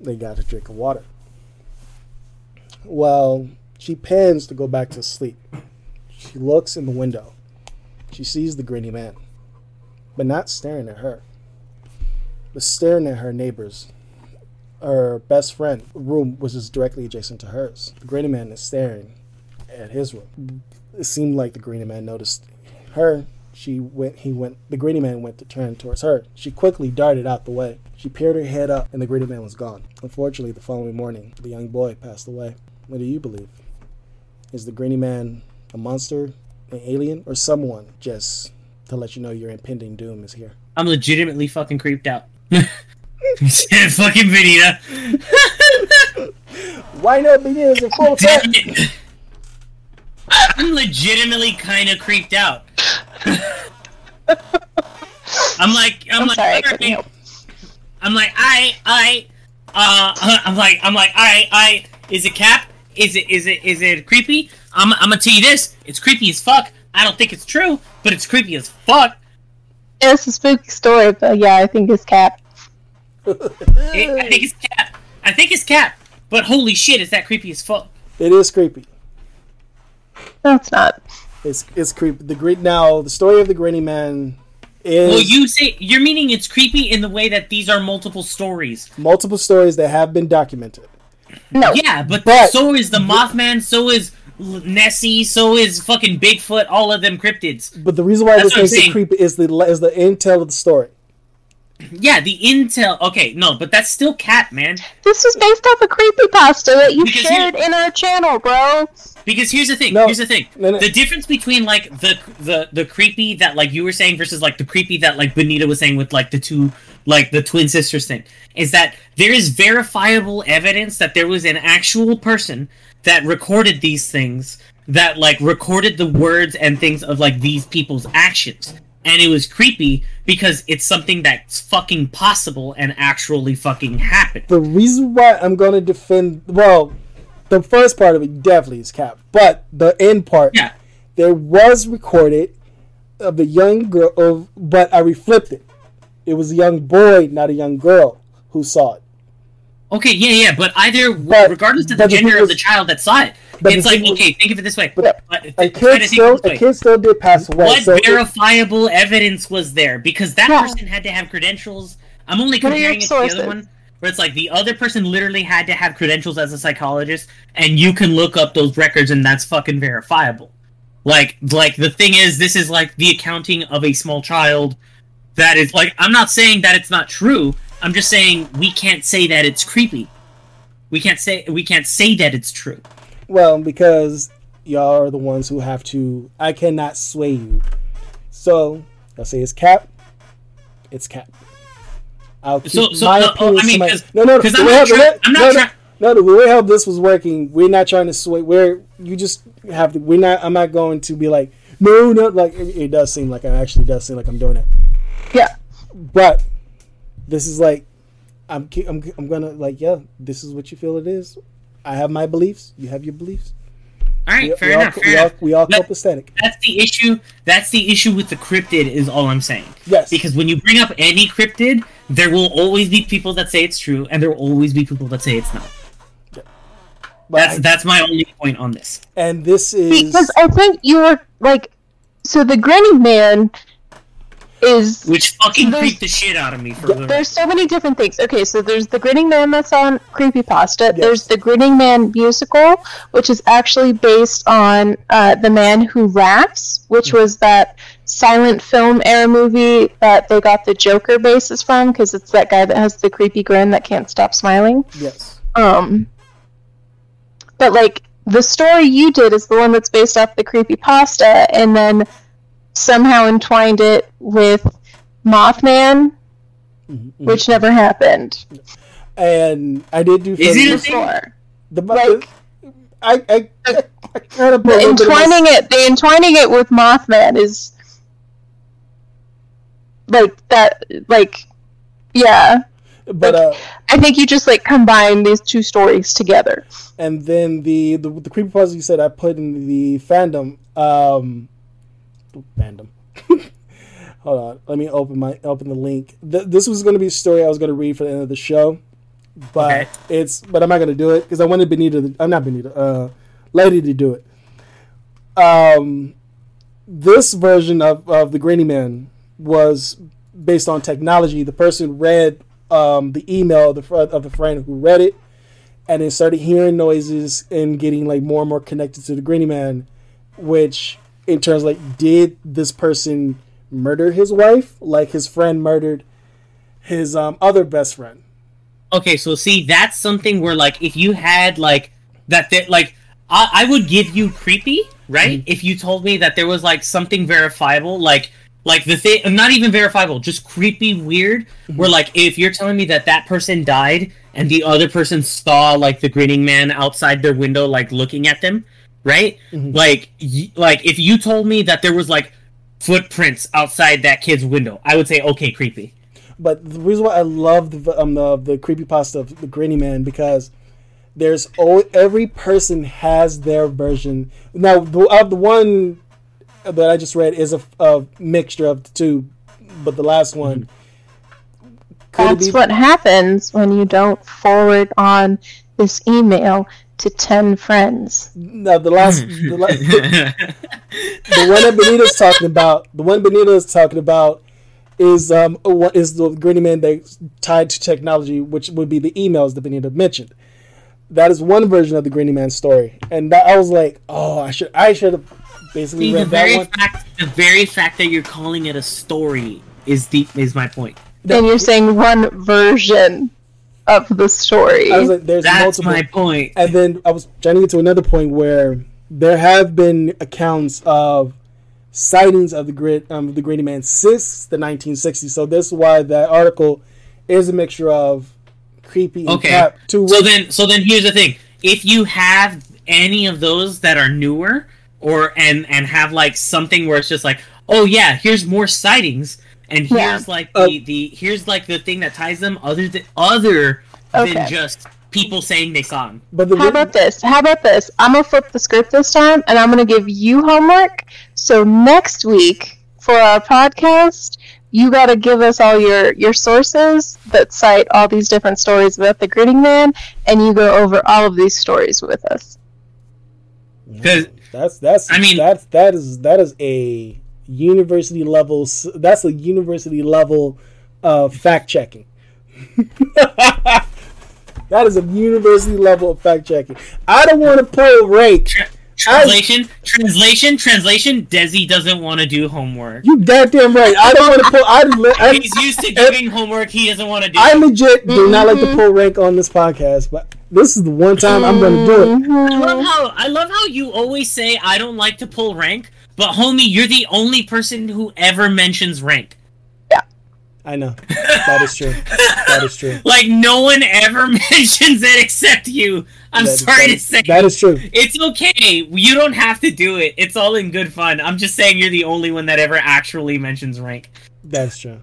They got a drink of water. Well, she pans to go back to sleep. She looks in the window. She sees the grinny man, but not staring at her, but staring at her neighbors her best friend room was just directly adjacent to hers. The Green Man is staring at his room. It seemed like the Green Man noticed her. She went. He went. The Green Man went to turn towards her. She quickly darted out the way. She peered her head up, and the Green Man was gone. Unfortunately, the following morning, the young boy passed away. What do you believe? Is the Greeny Man a monster, an alien, or someone just to let you know your impending doom is here? I'm legitimately fucking creeped out. *laughs* *laughs* fucking Benita. Why not Benita's in full effect? I'm legitimately kind of creeped out. *laughs* I'm like, I'm, I'm like, sorry, right. I'm like, I, I, uh, *laughs* I'm like, I'm like, all right, I, is it cap? Is it, is it, is it creepy? I'm, I'm gonna tell you this. It's creepy as fuck. I don't think it's true, but it's creepy as fuck. It's a spooky story, but yeah, I think it's Cap. It, I think it's cap. I think it's cap. But holy shit, is that creepy as fuck? It is creepy. No, it's not. It's it's creepy. The great now the story of the Granny Man is Well, you say you're meaning it's creepy in the way that these are multiple stories. multiple stories that have been documented. No. Yeah, but, But- so is the Mothman, so is Nessie, so is fucking Bigfoot. All of them cryptids. But the reason why That's this what I'm makes it creepy is the is the intel of the story. Yeah, the intel. Okay, no, but that's still cat, man. This is based off a creepypasta that you Because shared in our channel, bro. Because here's the thing. No. Here's the thing. No, no. The difference between like the the the creepy that like you were saying versus like the creepy that like Benita was saying with like the two like the twin sisters thing is that there is verifiable evidence that there was an actual person that recorded these things that like recorded the words and things of like these people's actions. And it was creepy because it's something that's fucking possible and actually fucking happened. The reason why I'm gonna defend well, the first part of it definitely is cap, but the end part, Yeah. there was recorded of the young girl of, but I reflipped it. It was a young boy, not a young girl, who saw it. Okay, yeah, yeah, but either, But- regardless of the but the gender of the child that saw it, it's like thing okay, think of it this way. But But A th- kid still, of a kid still did pass away. What so it- verifiable evidence was there? Because that Yeah. person had to have credentials. I'm only What are your comparing it to the other one, where it's like the other person literally had to have credentials as a psychologist, and you can look up those records, and that's fucking verifiable. Like, like the thing is, this is like the accounting of a small child. That is like, I'm not saying that it's not true. I'm just saying we can't say that it's creepy. We can't say we can't say that it's true. Well, because y'all are the ones who have to. I cannot sway you. So I'll say it's cap. It's cap. I'll keep So- so, my uh, opinion. I mean, to my- 'cause- no, no, 'cause the I'm way not how- the try- way- I'm not no, try- no, no, the way how this was working, we're not trying to sway. We're you just have to. We're not. I'm not going to be like no, no. Like it, it does seem like I actually does seem like I'm doing it. Yeah. But this is like I'm I'm I'm gonna like yeah. This is what you feel it is. I have my beliefs. You have your beliefs. All right, We, fair we enough. all, fair we, all, we all Let- copacetic. That's the issue. That's the issue with the cryptid. Is all I'm saying. Yes. Because when you bring up any cryptid, there will always be people that say it's true, and there will always be people that say it's not. But That's that's my only point on this. and this is Because I think you were like, so the grinning man is Which fucking There's- creeped the shit out of me for the There's so many different things. Okay, so there's the Grinning Man that's on Creepypasta. Yes. There's the Grinning Man musical, which is actually based on uh, The Man Who Laughs, which was that silent film era movie that they got the Joker basis from, because it's that guy that has the creepy grin that can't stop smiling. yes. Um, but like the story you did is the one that's based off the creepy pasta, and then somehow entwined it with Mothman, Mhm, mhm. which never happened and I did do Is it a further- thing? before. the like- I I, I, I kind of The entwining it, the entwining it with Mothman is like that, like yeah. but uh I think you just like combine these two stories together. and then the the the creepypasta you said I put in the fandom um fandom. *laughs* Hold on, let me open my open the link. Th- this was going to be a story I was going to read for the end of the show, but Okay. it's but I'm not going to do it because I wanted Benita. To, I'm not Benita. Uh, Lady to do it. Um, this version of of the Granny Man was based on technology. The person read um, the email of the fr- of the friend who read it, and then started hearing noises and getting like more and more connected to the Granny Man, which in terms like did this person murder his wife like his friend murdered his um, other best friend. Okay, so see, that's something where like if you had like that, that like I, I would give you creepy, right? If you told me that there was like something verifiable, like like the thing, not even verifiable, just creepy, weird. Where like if you're telling me that that person died and the other person saw like the grinning man outside their window, like looking at them, right? Mhm. Like y- like if you told me that there was like footprints outside that kid's window, I would say okay, creepy. But the reason why I love the um the the creepypasta of the Granny Man because there's always, every person has their version. Now the of the one that I just read is a, a mixture of the two, but the last one could it That's be what happens when you don't forward on this email to 10 friends. no the last the, la- *laughs* the one that Benita's talking about the one Benita is talking about is um what is the Gritty Man that's tied to technology, which would be the emails that Benita mentioned. That is one version of the Gritty Man story, and that, I was like, oh, I should I should have basically See, the read that one. fact, the very fact that you're calling it a story is the is my point. And you're saying one version of the story. I was like, there's That's multiple. my point. And then I was trying to get to another point where there have been accounts of sightings of the grid um, the Grady Man since the 1960s. So this is why that article is a mixture of creepy and Okay. cap. To So then, so then here's the thing: if you have any of those that are newer, or and and have like something where it's just like, oh yeah, here's more sightings, and Yeah. here's like Uh, the the here's like the thing that ties them other than other Okay. than just people saying they saw him. but the How about this? How about this? I'm gonna flip the script this time, and I'm gonna give you homework. So next week for our podcast, you got to give us all your your sources that cite all these different stories about the Gritting Man, and you go over all of these stories with us. 'Cause- that's that's I mean- that's that is that is a university level that's a university level uh, fact checking. *laughs* that is a university level of fact checking. I don't want to pull rank. Tra- translation, translation, translation. Desi doesn't want to do homework. You goddamn right. I don't want to pull. I, I, He's used to giving homework. He doesn't want to do. I legit do not like to Mhm. pull rank on this podcast, but this is the one time I'm going to do it. I love how I love how you always say I don't like to pull rank, but homie, you're the only person who ever mentions rank. Yeah. I know that is true. That is true. *laughs* Like no one ever *laughs* mentions it except you. I'm That sorry that to say. that is true. it's okay. You don't have to do it. It's all in good fun. I'm just saying you're the only one that ever actually mentions rank. That's true.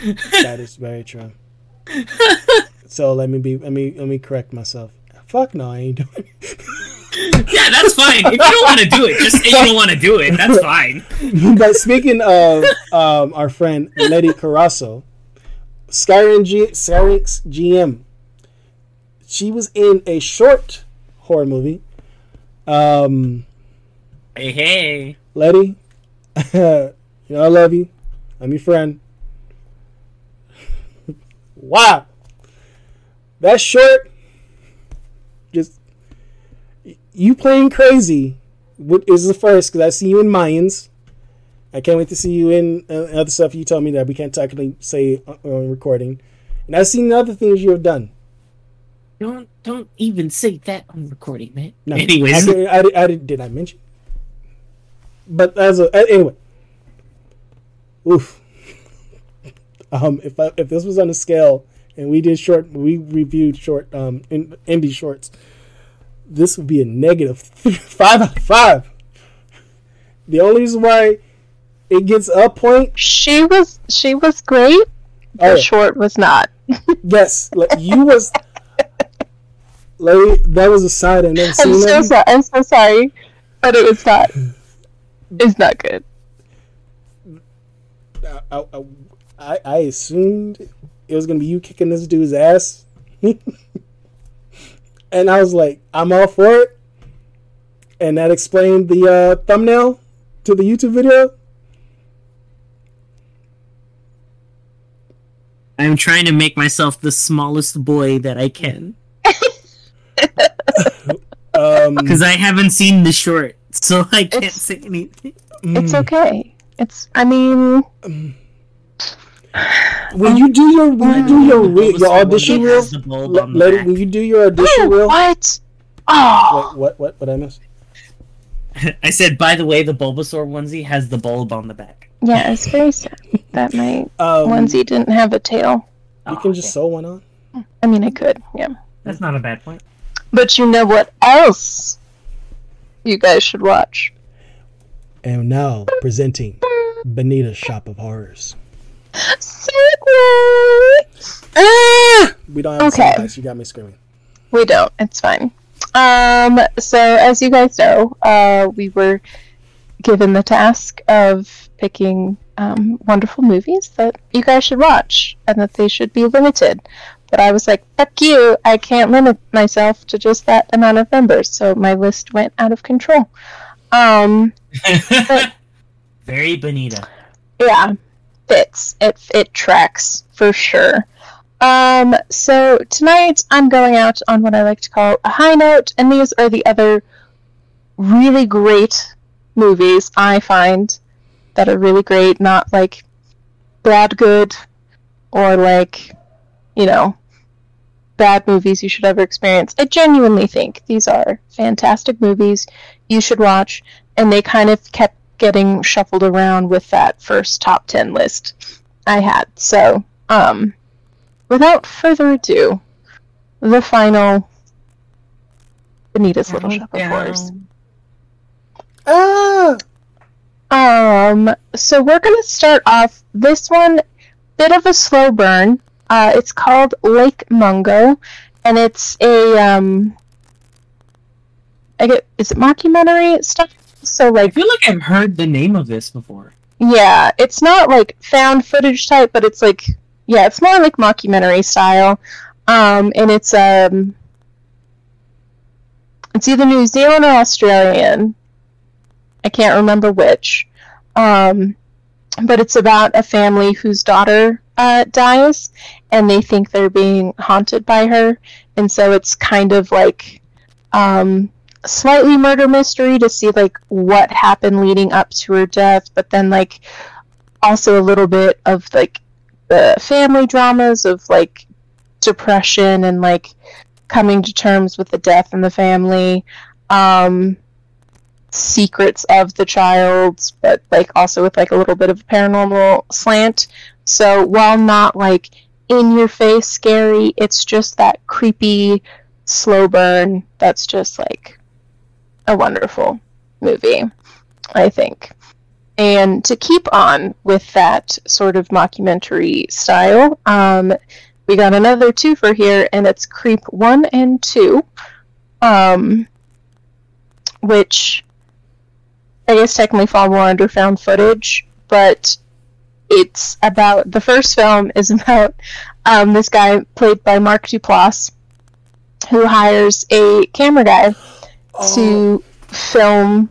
*laughs* That is very true. So let me be. Let me let me correct myself. Fuck no, I ain't doing. It. *laughs* Yeah, that's fine. If you don't want to do it, just say you don't want to do it. That's fine. *laughs* but speaking of um, our friend Letty Carasso, Skyrim, G- Skyrim's GM, she was in a short horror movie. Um, Hey, hey. Letty, you know I love you. I'm your friend. *laughs* wow, that short, just you playing crazy. What is the first? Because I see you in Mayans. I can't wait to see you in uh, other stuff you told me that we can't technically say on on recording. And I've seen other things you have done. Don't don't even say that on recording, man. No, Anyways, I, did- I, did- I, did- did I mention? But as a a- anyway, oof. *laughs* Um, if I, if this was on a scale and we did short, we reviewed short um in, indie shorts, this would be a negative *laughs* five out of five. The only reason why it gets a point, She was she was great. The Oh, short was not. *laughs* yes, like you was. Like, that was a side I never I'm seen. so sorry. I'm so sorry, but it was not. It's not good. I, I, I, I assumed it was gonna be you kicking this dude's ass, *laughs* and I was like, I'm all for it, and that explained the uh, thumbnail to the YouTube video. I'm trying to make myself the smallest boy that I can *laughs* *laughs* Um, because I haven't seen the short, so I can't say anything. It's mm, okay. It's. I mean, when you do your when you do your re- your audition reel, Has the bulb let, on the let it, back. when you do your audition reel. what? Oh, Wait, what what what I missed? *laughs* I said, by the way, the Bulbasaur onesie has the bulb on the back. yeah. It's very sad that my Um, onesie didn't have a tail. you Oh, can just okay. sew one on. I mean, I could. Yeah. That's not a bad point. But you know what else? You guys should watch. And now presenting Benita's Shop of Horrors. Segue. Ah! We don't have Okay. okay. You got me screaming. We don't. It's fine. Um, so as you guys know, uh, we were given the task of picking um, wonderful movies that you guys should watch and that they should be limited. But I was like, fuck you, I can't limit myself to just that amount of members. So my list went out of control. Um, *laughs* Very Bonita. yeah. Fits. It it tracks for sure. Um, so tonight I'm going out on what I like to call a high note, and these are the other really great movies I find that are really great, not like bad good or like, you know, bad movies you should ever experience. I genuinely think these are fantastic movies you should watch, and they kind of kept getting shuffled around with that first top 10 list I had. So, um, without further ado, the final Benita's Little Shop of Horrors. Ah! Um, so we're gonna start off this one, bit of a slow burn. Uh, it's called Lake Mungo, and it's a um, I get is it mockumentary stuff? So like I feel like I've heard the name of this before. yeah, it's not like found footage type, but it's like yeah, it's more like mockumentary style. Um, and it's um, it's either New Zealand or Australian. I can't remember which. Um, but it's about a family whose daughter uh, dies, and they think they're being haunted by her, and so it's kind of like um, slightly murder mystery to see like what happened leading up to her death, but then like also a little bit of like the family dramas of like depression and like coming to terms with the death in the family. Um, secrets of the child, but like also with like a little bit of a paranormal slant. So while not like in your face scary, it's just that creepy slow burn that's just like a wonderful movie, I think. And to keep on with that sort of mockumentary style, um, we got another two for here, and it's Creep 1 and 2, um, which I guess technically fall more under found footage, but it's about the first film is *laughs* about um, this guy played by Mark Duplass who hires a camera guy to film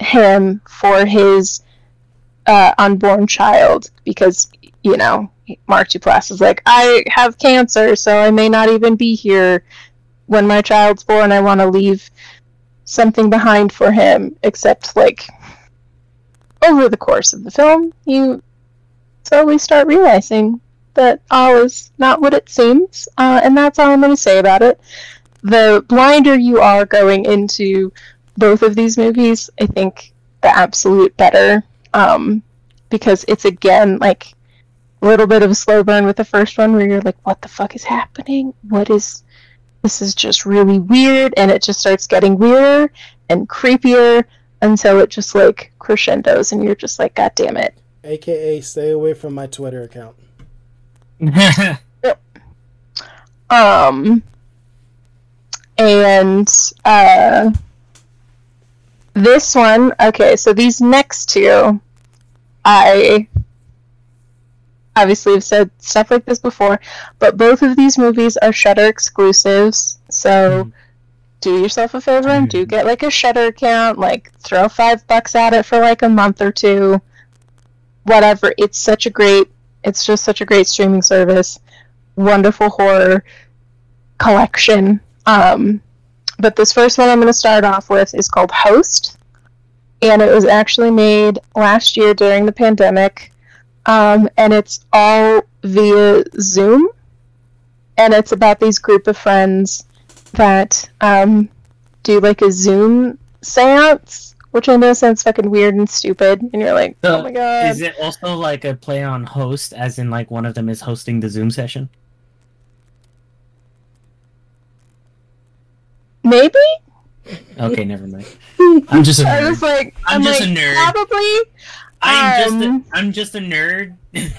him for his uh, unborn child because you know Mark Duplass is like I have cancer so I may not even be here when my child's born I want to leave something behind for him, except like over the course of the film, you slowly start realizing that all is not what it seems, uh, and that's all I'm going to say about it. The blinder you are going into both of these movies, I think the absolute better, um, because it's again like a little bit of a slow burn with the first one, where you're like, "What the fuck is happening? What is?" this is just really weird and it just starts getting weirder and creepier until it just like crescendos and you're just like god damn it AKA, stay away from my Twitter account. *laughs* um and uh this one okay so these next two i obviously have said stuff like this before but both of these movies are Shudder exclusives so Mhm. do yourself a favor and do get like a Shudder account like throw five bucks at it for like a month or two. Whatever it's such a great it's just such a great streaming service. Wonderful horror collection um but this first one i'm going to start off with is called host. And it was actually made last year during the pandemic. Um, and it's all via zoom. And it's about these group of friends that um, do like a zoom seance which i know sounds fucking weird and stupid. And you're like So, oh my god. Is it also like a play on host, as in like one of them is hosting the Zoom session? Maybe Okay, never mind. *laughs* I'm just a i nerd. was like I'm i'm, just like a nerd. probably I'm just um, a, I'm just a nerd. *laughs*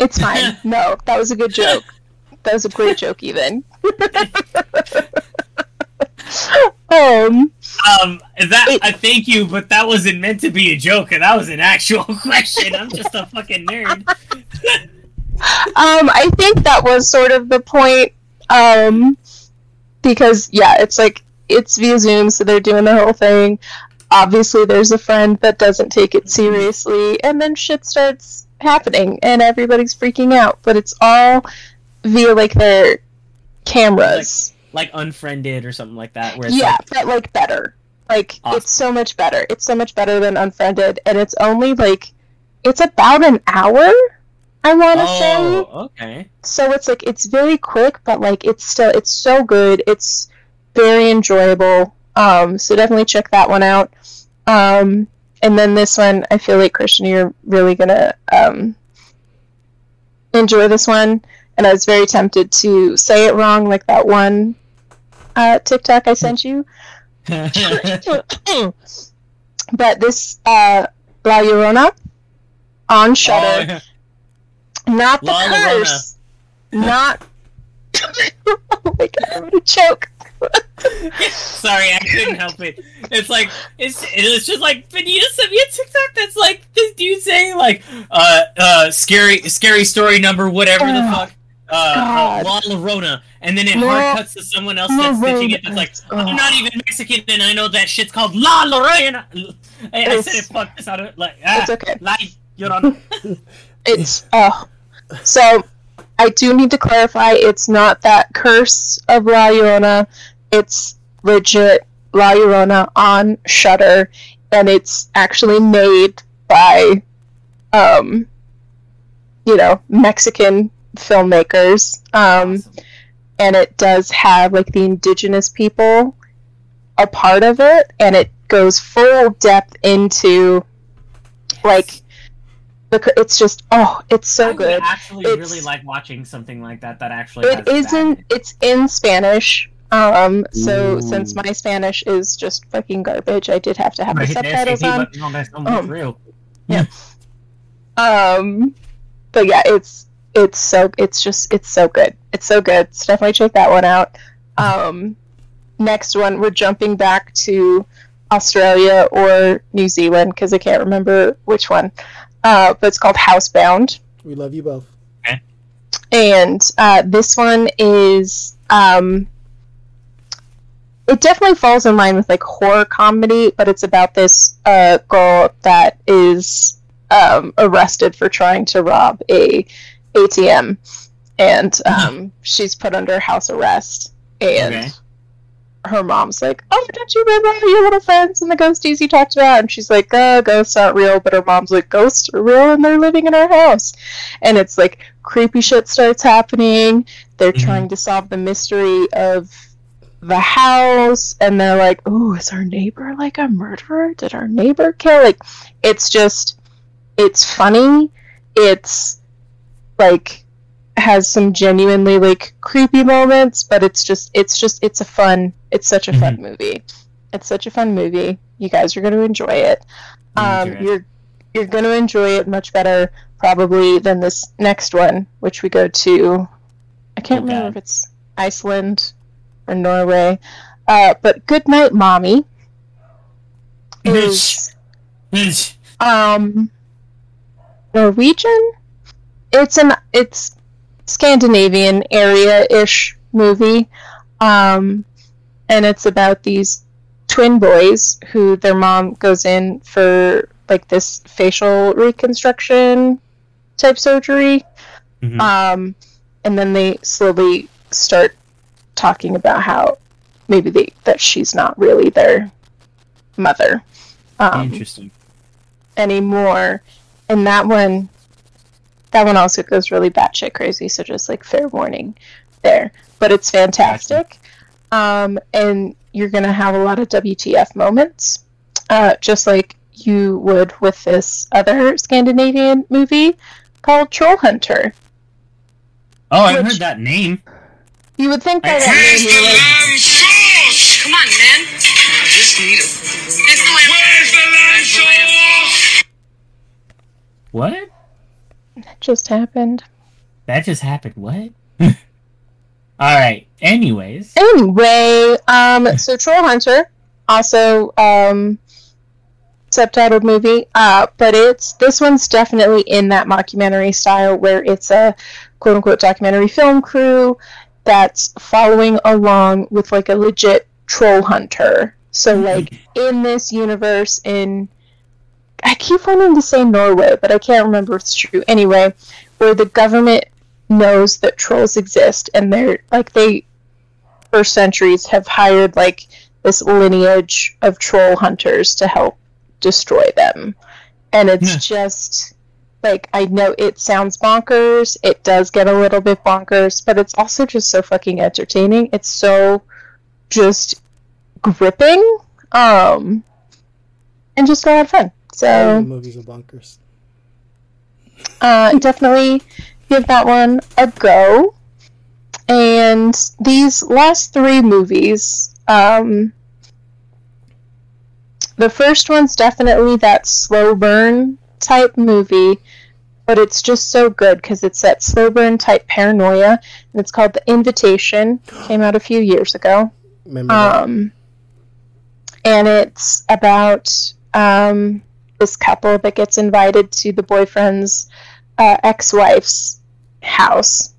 It's fine. *laughs* No, that was a good joke. That was a great joke, even. um, Um, that I thank you, but that wasn't meant to be a joke, and that was an actual question. I'm just a fucking nerd. um, I think that was sort of the point. Um, because yeah, it's like it's via Zoom, so they're doing the whole thing. obviously there's a friend that doesn't take it seriously, and then shit starts happening, and everybody's freaking out. But it's all via like their cameras. like unfriended or something like that. Where it's yeah, like, but like better. Like Awesome. it's so much better. It's so much better than Unfriended, and it's only like it's about an hour. I want to say. oh, okay. So it's like it's very quick, but like it's still it's so good. It's very enjoyable. Um, so definitely check that one out. Um, and then this one, I feel like Christian, you're really gonna um, enjoy this one. And I was very tempted to say it wrong, like that one uh, TikTok I sent you. *laughs* but this uh, La Llorona on Shudder, Oh. Not the La curse, not. *laughs* oh my god, I'm gonna choke. *laughs* Sorry, I couldn't help it. It's like it's it's just like Benita sent me a TikTok that's like this dude saying like uh uh scary scary story number whatever the fuck uh, uh. La Llorona and then it No. hard cuts to someone else that's stitching it that's like I'm not even Mexican and I know that shit's called La Llorona. I, I said it fucked this out of like ah, It's okay. La Llorona. *laughs* It's oh, so I do need to clarify. It's not that curse of La Llorona. It's legit La Llorona on Shudder, and it's actually made by, um, you know, Mexican filmmakers. Um, and it does have like the indigenous people a part of it and it goes full depth into like the c- it's just oh it's so I would good. actually It's- really like watching something like that that actually it has isn't it's in spanish. Um so Ooh. since my spanish is just fucking garbage i did have to have the Right, the subtitles SAT on. button on that's Um, real. um but yeah it's it's so it's just it's so good. It's so good. So definitely check that one out. Um next one we're jumping back to australia or new zealand because i can't remember which one uh but it's called housebound We love you both. and uh, this one is um, it definitely falls in line with like horror comedy but it's about this uh, girl that is um, arrested for trying to rob a atm and um, *laughs* she's put under house arrest and Okay. Her mom's like oh don't you remember all your little friends and the ghosties you talked about and she's like uh ghosts aren't real but her mom's like ghosts are real and they're living in our house and it's like creepy shit starts happening. They're Mhm. trying to solve the mystery of the house, and they're like, "Oh, is our neighbor like a murderer? Did our neighbor kill?" Like, it's just, it's funny. It's like has some genuinely like creepy moments, but it's just, it's just, it's a fun. It's such a fun movie. It's such a fun movie. You guys are going to enjoy it. Um, Okay. you're you're going to enjoy it much better probably than this next one, which we go to. I can't Oh, remember God. if it's Iceland or Norway. Uh, but Good Night Mommy is um Norwegian. It's an it's Scandinavian area ish movie, um, and it's about these twin boys who their mom goes in for like this facial reconstruction type surgery, Mhm. um, and then they slowly start talking about how maybe they that she's not really their mother. Um, Interesting. anymore. And that one, that one also goes really batshit crazy. So just like fair warning there, but it's fantastic. Um, and you're gonna have a lot of WTF moments, uh, just like you would with this other Scandinavian movie called Troll Hunter. Oh, I which- heard that name. You would think by I- that name you're lamb sauce? Come on, man. I just need it. It's. Where's the lamb sauce? What? That just happened. That just happened. What? *laughs* All right. Anyways, Anyway, um, so Troll Hunter, also um, subtitled movie, uh, but it's this one's definitely in that mockumentary style where it's a quote unquote documentary film crew that's following along with like a legit troll hunter So, like, in this universe, in. I keep wanting to say Norway, but I can't remember if it's true. Anyway, where the government knows that trolls exist, and they're, like, they, for centuries, have hired, like, this lineage of troll hunters to help destroy them. And it's Yeah. just. Like, I know it sounds bonkers. It does get a little bit bonkers, but it's also just so fucking entertaining. It's so just gripping um and just a lot of fun so movies are bonkers. uh definitely give that one a go and these last three movies um the first one's definitely that slow burn type movie but it's just so good because it's that slow burn type paranoia and it's called the invitation came out a few years ago Remember that? um, and it's about um, this couple that gets invited to the boyfriend's uh, ex-wife's house,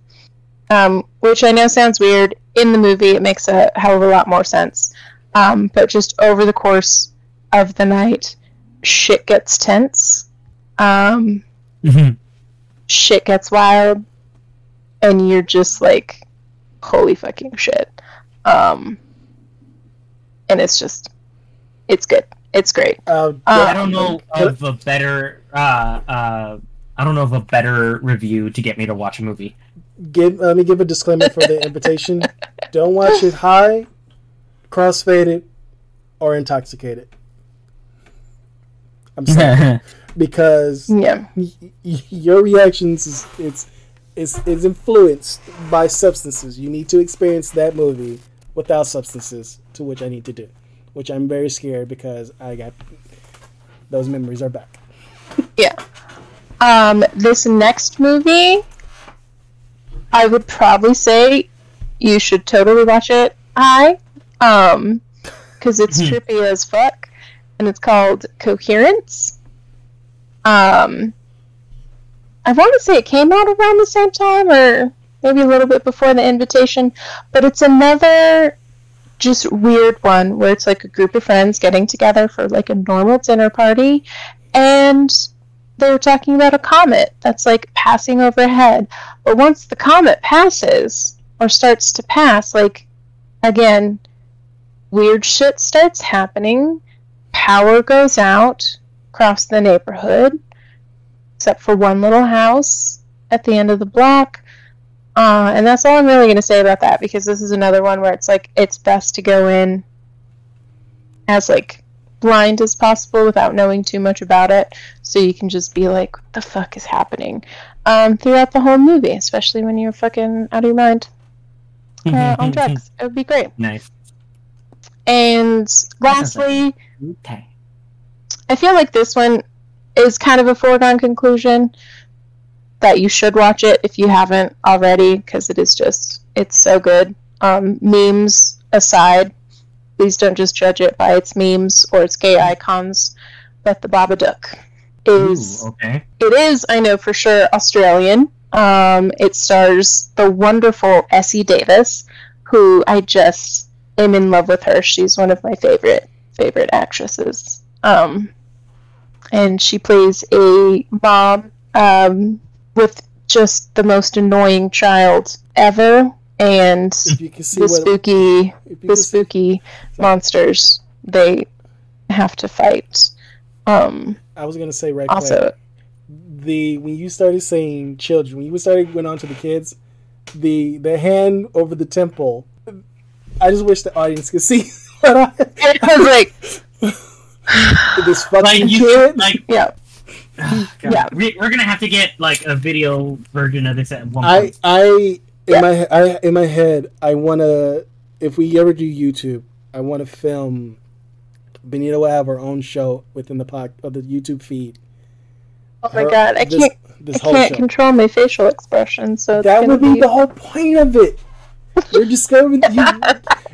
um, which I know sounds weird. In the movie, it makes a hell of a lot more sense. Um, but just over the course of the night, shit gets tense. Um, Mhm. shit gets wild, and you're just like, holy fucking shit. Um, and it's just, it's good. It's great. Uh, uh, I don't know of a better. Uh, uh, I don't know of a better review to get me to watch a movie. give let me give a disclaimer for the invitation. *laughs* Don't watch it high, crossfaded, or intoxicated. I'm sorry *laughs* because Yeah. y- y- your reactions is it's is is influenced by substances. You need to experience that movie without substances, to which I need to do, which I'm very scared because I got those memories are back. Yeah. Um, this next movie, I would probably say you should totally watch it. I, um, because it's *laughs* trippy as fuck, and it's called Coherence. Um, I want to say it came out around the same time, or maybe a little bit before the invitation, but it's another just weird one where it's like a group of friends getting together for like a normal dinner party, and they're talking about a comet that's like passing overhead. But once the comet passes or starts to pass, like again, weird shit starts happening. Power goes out across the neighborhood, except for one little house at the end of the block. Uh, and that's all I'm really going to say about that because this is another one where it's like it's best to go in as like blind as possible without knowing too much about it so you can just be like what the fuck is happening? Um, throughout the whole movie especially when you're fucking out of your mind uh, on drugs. it would be great. Nice. and lastly Okay. i feel like this one is kind of a foregone conclusion that you should watch it if you haven't already because it is just it's so good um, memes aside please don't just judge it by its memes or its gay icons but the babadook is Ooh, okay. It is, I know for sure, Australian. Um, it stars the wonderful Essie Davis, who I just am in love with her. She's one of my favorite favorite actresses. Um, and she plays a mom um, with just the most annoying child ever, and If you can see the what spooky the can see- spooky monsters they have to fight. Um, I was gonna say right also, quick. the when you started saying children, when you started went on to the kids, the the hand over the temple. I just wish the audience could see *laughs* what I *laughs* I was like, *laughs* this fucking Like you, kid. yeah. *sighs* like Yeah. we, we're gonna have to get like a video version of this at one point. I I, in my I in my head I want to if we ever do YouTube, I want to film. Benito will have our own show within the pod of the YouTube feed. Oh my Her- god, I this- can't This I can't show. control my facial expression, so That would be be the whole point of it. You're *laughs* discovering you,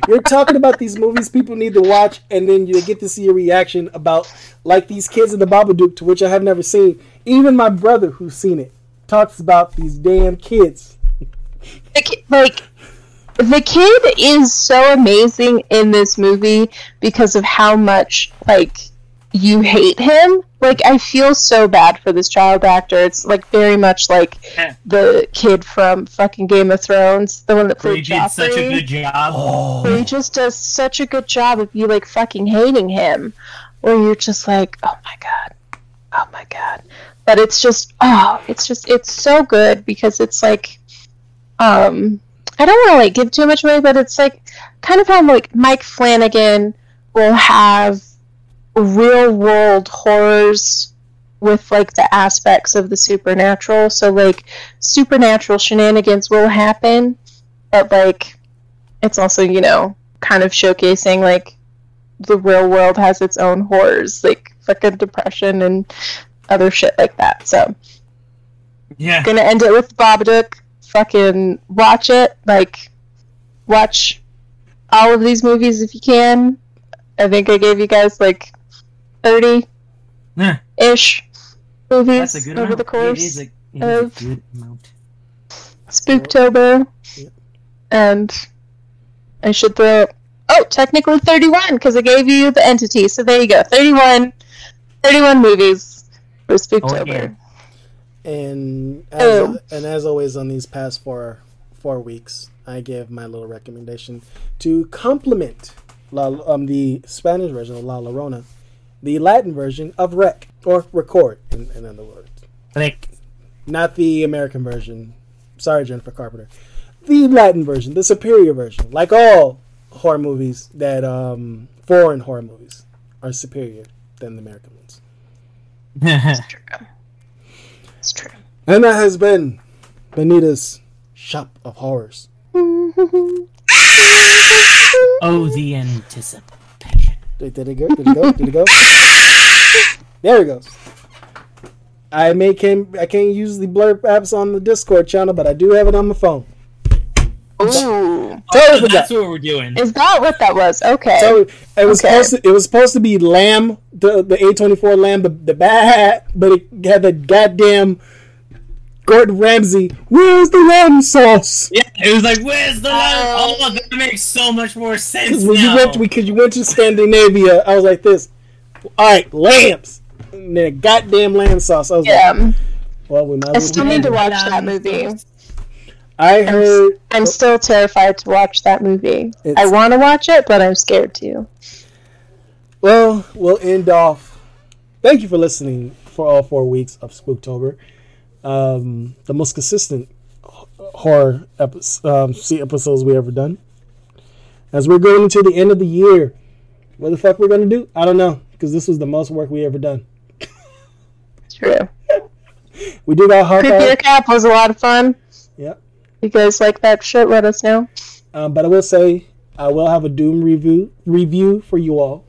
you're talking about these movies people need to watch, and then you get to see a reaction about like these kids in the Babadook, to which I have never seen. Even my brother, who's seen it, talks about these damn kids. like, like the kid is so amazing in this movie because of how much like you hate him. Like I feel so bad for this child actor. It's like very much like Yeah. the kid from fucking Game of Thrones, the one that He played did such a good job. where he Oh, just does such a good job of you like fucking hating him, where you're just like, oh my god, oh my god. But it's just, oh, it's just, it's so good because it's like, um, I don't want to like give too much away, but it's like kind of how like Mike Flanagan will have real world horrors with like the aspects of the supernatural. So like supernatural shenanigans will happen, but like it's also you know kind of showcasing like the real world has its own horrors like fucking depression and other shit like that so Yeah. gonna end it with Babadook fucking watch it like watch all of these movies if you can I think I gave you guys like 30 Yeah. ish movies That's a good over amount. the course It is a, it is a of- good amount. Spooktober. Yep. And I should throw. Oh, technically 31, because I gave you the entity. So there you go. 31, 31 movies for Spooktober. yeah. and as, Oh. and as always on these past four four weeks, I give my little recommendation to complement La, um, the Spanish version of La Llorona, the Latin version of Rec or Record, in, in other words, Like, not the American version. Sorry, Jennifer Carpenter. The Latin version, the superior version, like all horror movies that um, foreign horror movies are superior than the American ones. It's *laughs* true. It's true. And that has been Benita's Shop of Horrors. *laughs* oh, the anticipation. Did, did it go? Did it go? Did it go? There it goes. I may can I can't use the blurb apps on the Discord channel, but I do have it on my phone. Ooh. Totally Oh, that's what we're doing. Is that what that was? Okay. So it was Okay. supposed to, it was supposed to be Lamb, the the A twenty four Lamb, the the bad hat, but it had the goddamn Gordon Ramsay. Where's the lamb sauce? Yeah, it was like, where's the lamb? Oh. Oh, that makes so much more sense Because when now. you went because you went to Scandinavia, I was like this. All right, lambs. And then goddamn lamb sauce. I was like, yeah. well, we might. I still need to watch that movie. I heard. I'm oh. still terrified to watch that movie. I want to watch it, but I'm scared to. Well, we'll end off. Thank you for listening for all four weeks of Spooktober. Um, the most consistent horror epi- um, see episodes we ever done. As we're going into the end of the year, what the fuck we're gonna do? I don't know because this was the most work we ever done. True. *laughs* We did our Creepy Hawkeye. Recap was a lot of fun. Yep. You guys like that shit? Let us know. Um, but I will say I will have a Doom review review for you all.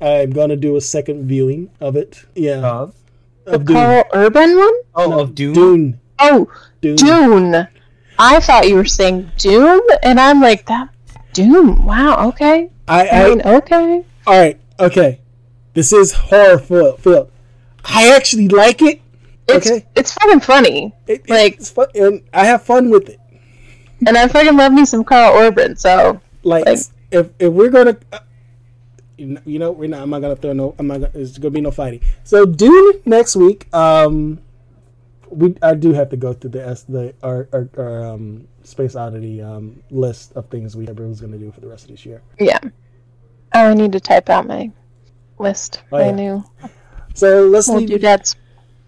I'm gonna do a second viewing of it. Yeah, Of? The of Doom. Karl Urban one? Oh, No, of Doom? Dune. Oh, Dune. Dune. I thought you were saying Doom, and I'm like that. Doom. Wow. Okay. I, I I mean, okay. all right. Okay, this is horror filled. filled. I actually like it. It's Okay. it's fucking funny, It- Like- it's fun, and I have fun with it. and I fucking love me some Karl Urban. So Like, Like- if if we're gonna, uh, you know- we're not. I'm not gonna throw no. I'm not. Gonna, there's gonna be no fighting. So Dune next week. Um, we I do have to go through the S the our our, our um space oddity um list of things we everyone's gonna do for the rest of this year. yeah. Oh, I need to type out my list. Oh, my yeah. new So let's old leave, doodads.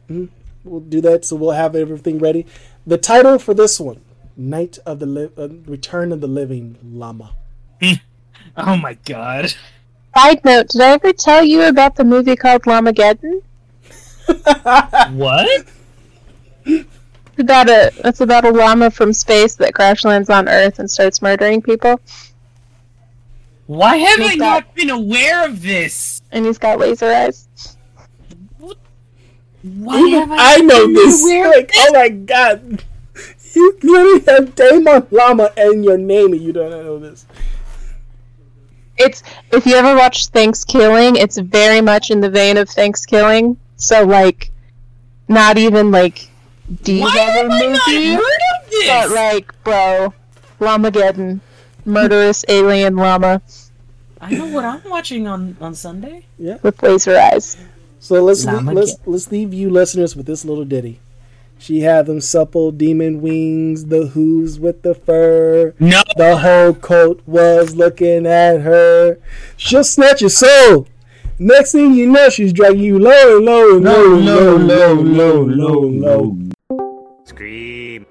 we'll do that. So we'll have everything ready. The title for this one: Night of the Li- uh, Return of the Living Llama. *laughs* Oh my god. Side note: Did I ever tell you about the movie called Llamageddon? *laughs* What? It's about a it's about a llama from space that crash lands on Earth and starts murdering people, Why have I Make not been aware of this? and he's got laser eyes. Why Even have I, I know been this. aware of Like, oh my god. You literally have Damon Llama and your name and you don't know this. It's if you ever watch Thanksgiving, it's very much in the vein of Thanksgiving. So like, not even like the Why have other I not movie, heard of this? but like, bro, Llamageddon. Murderous alien llama I know what I'm watching on on Sunday. Yeah, with laser eyes. So let's leave, let's let's leave you listeners with this little ditty. She had them supple demon wings, the hooves with the fur. No. The whole coat was looking at her. She'll snatch your soul. Next thing you know, she's dragging you low, low, low, low, low, low, low, low. Scream.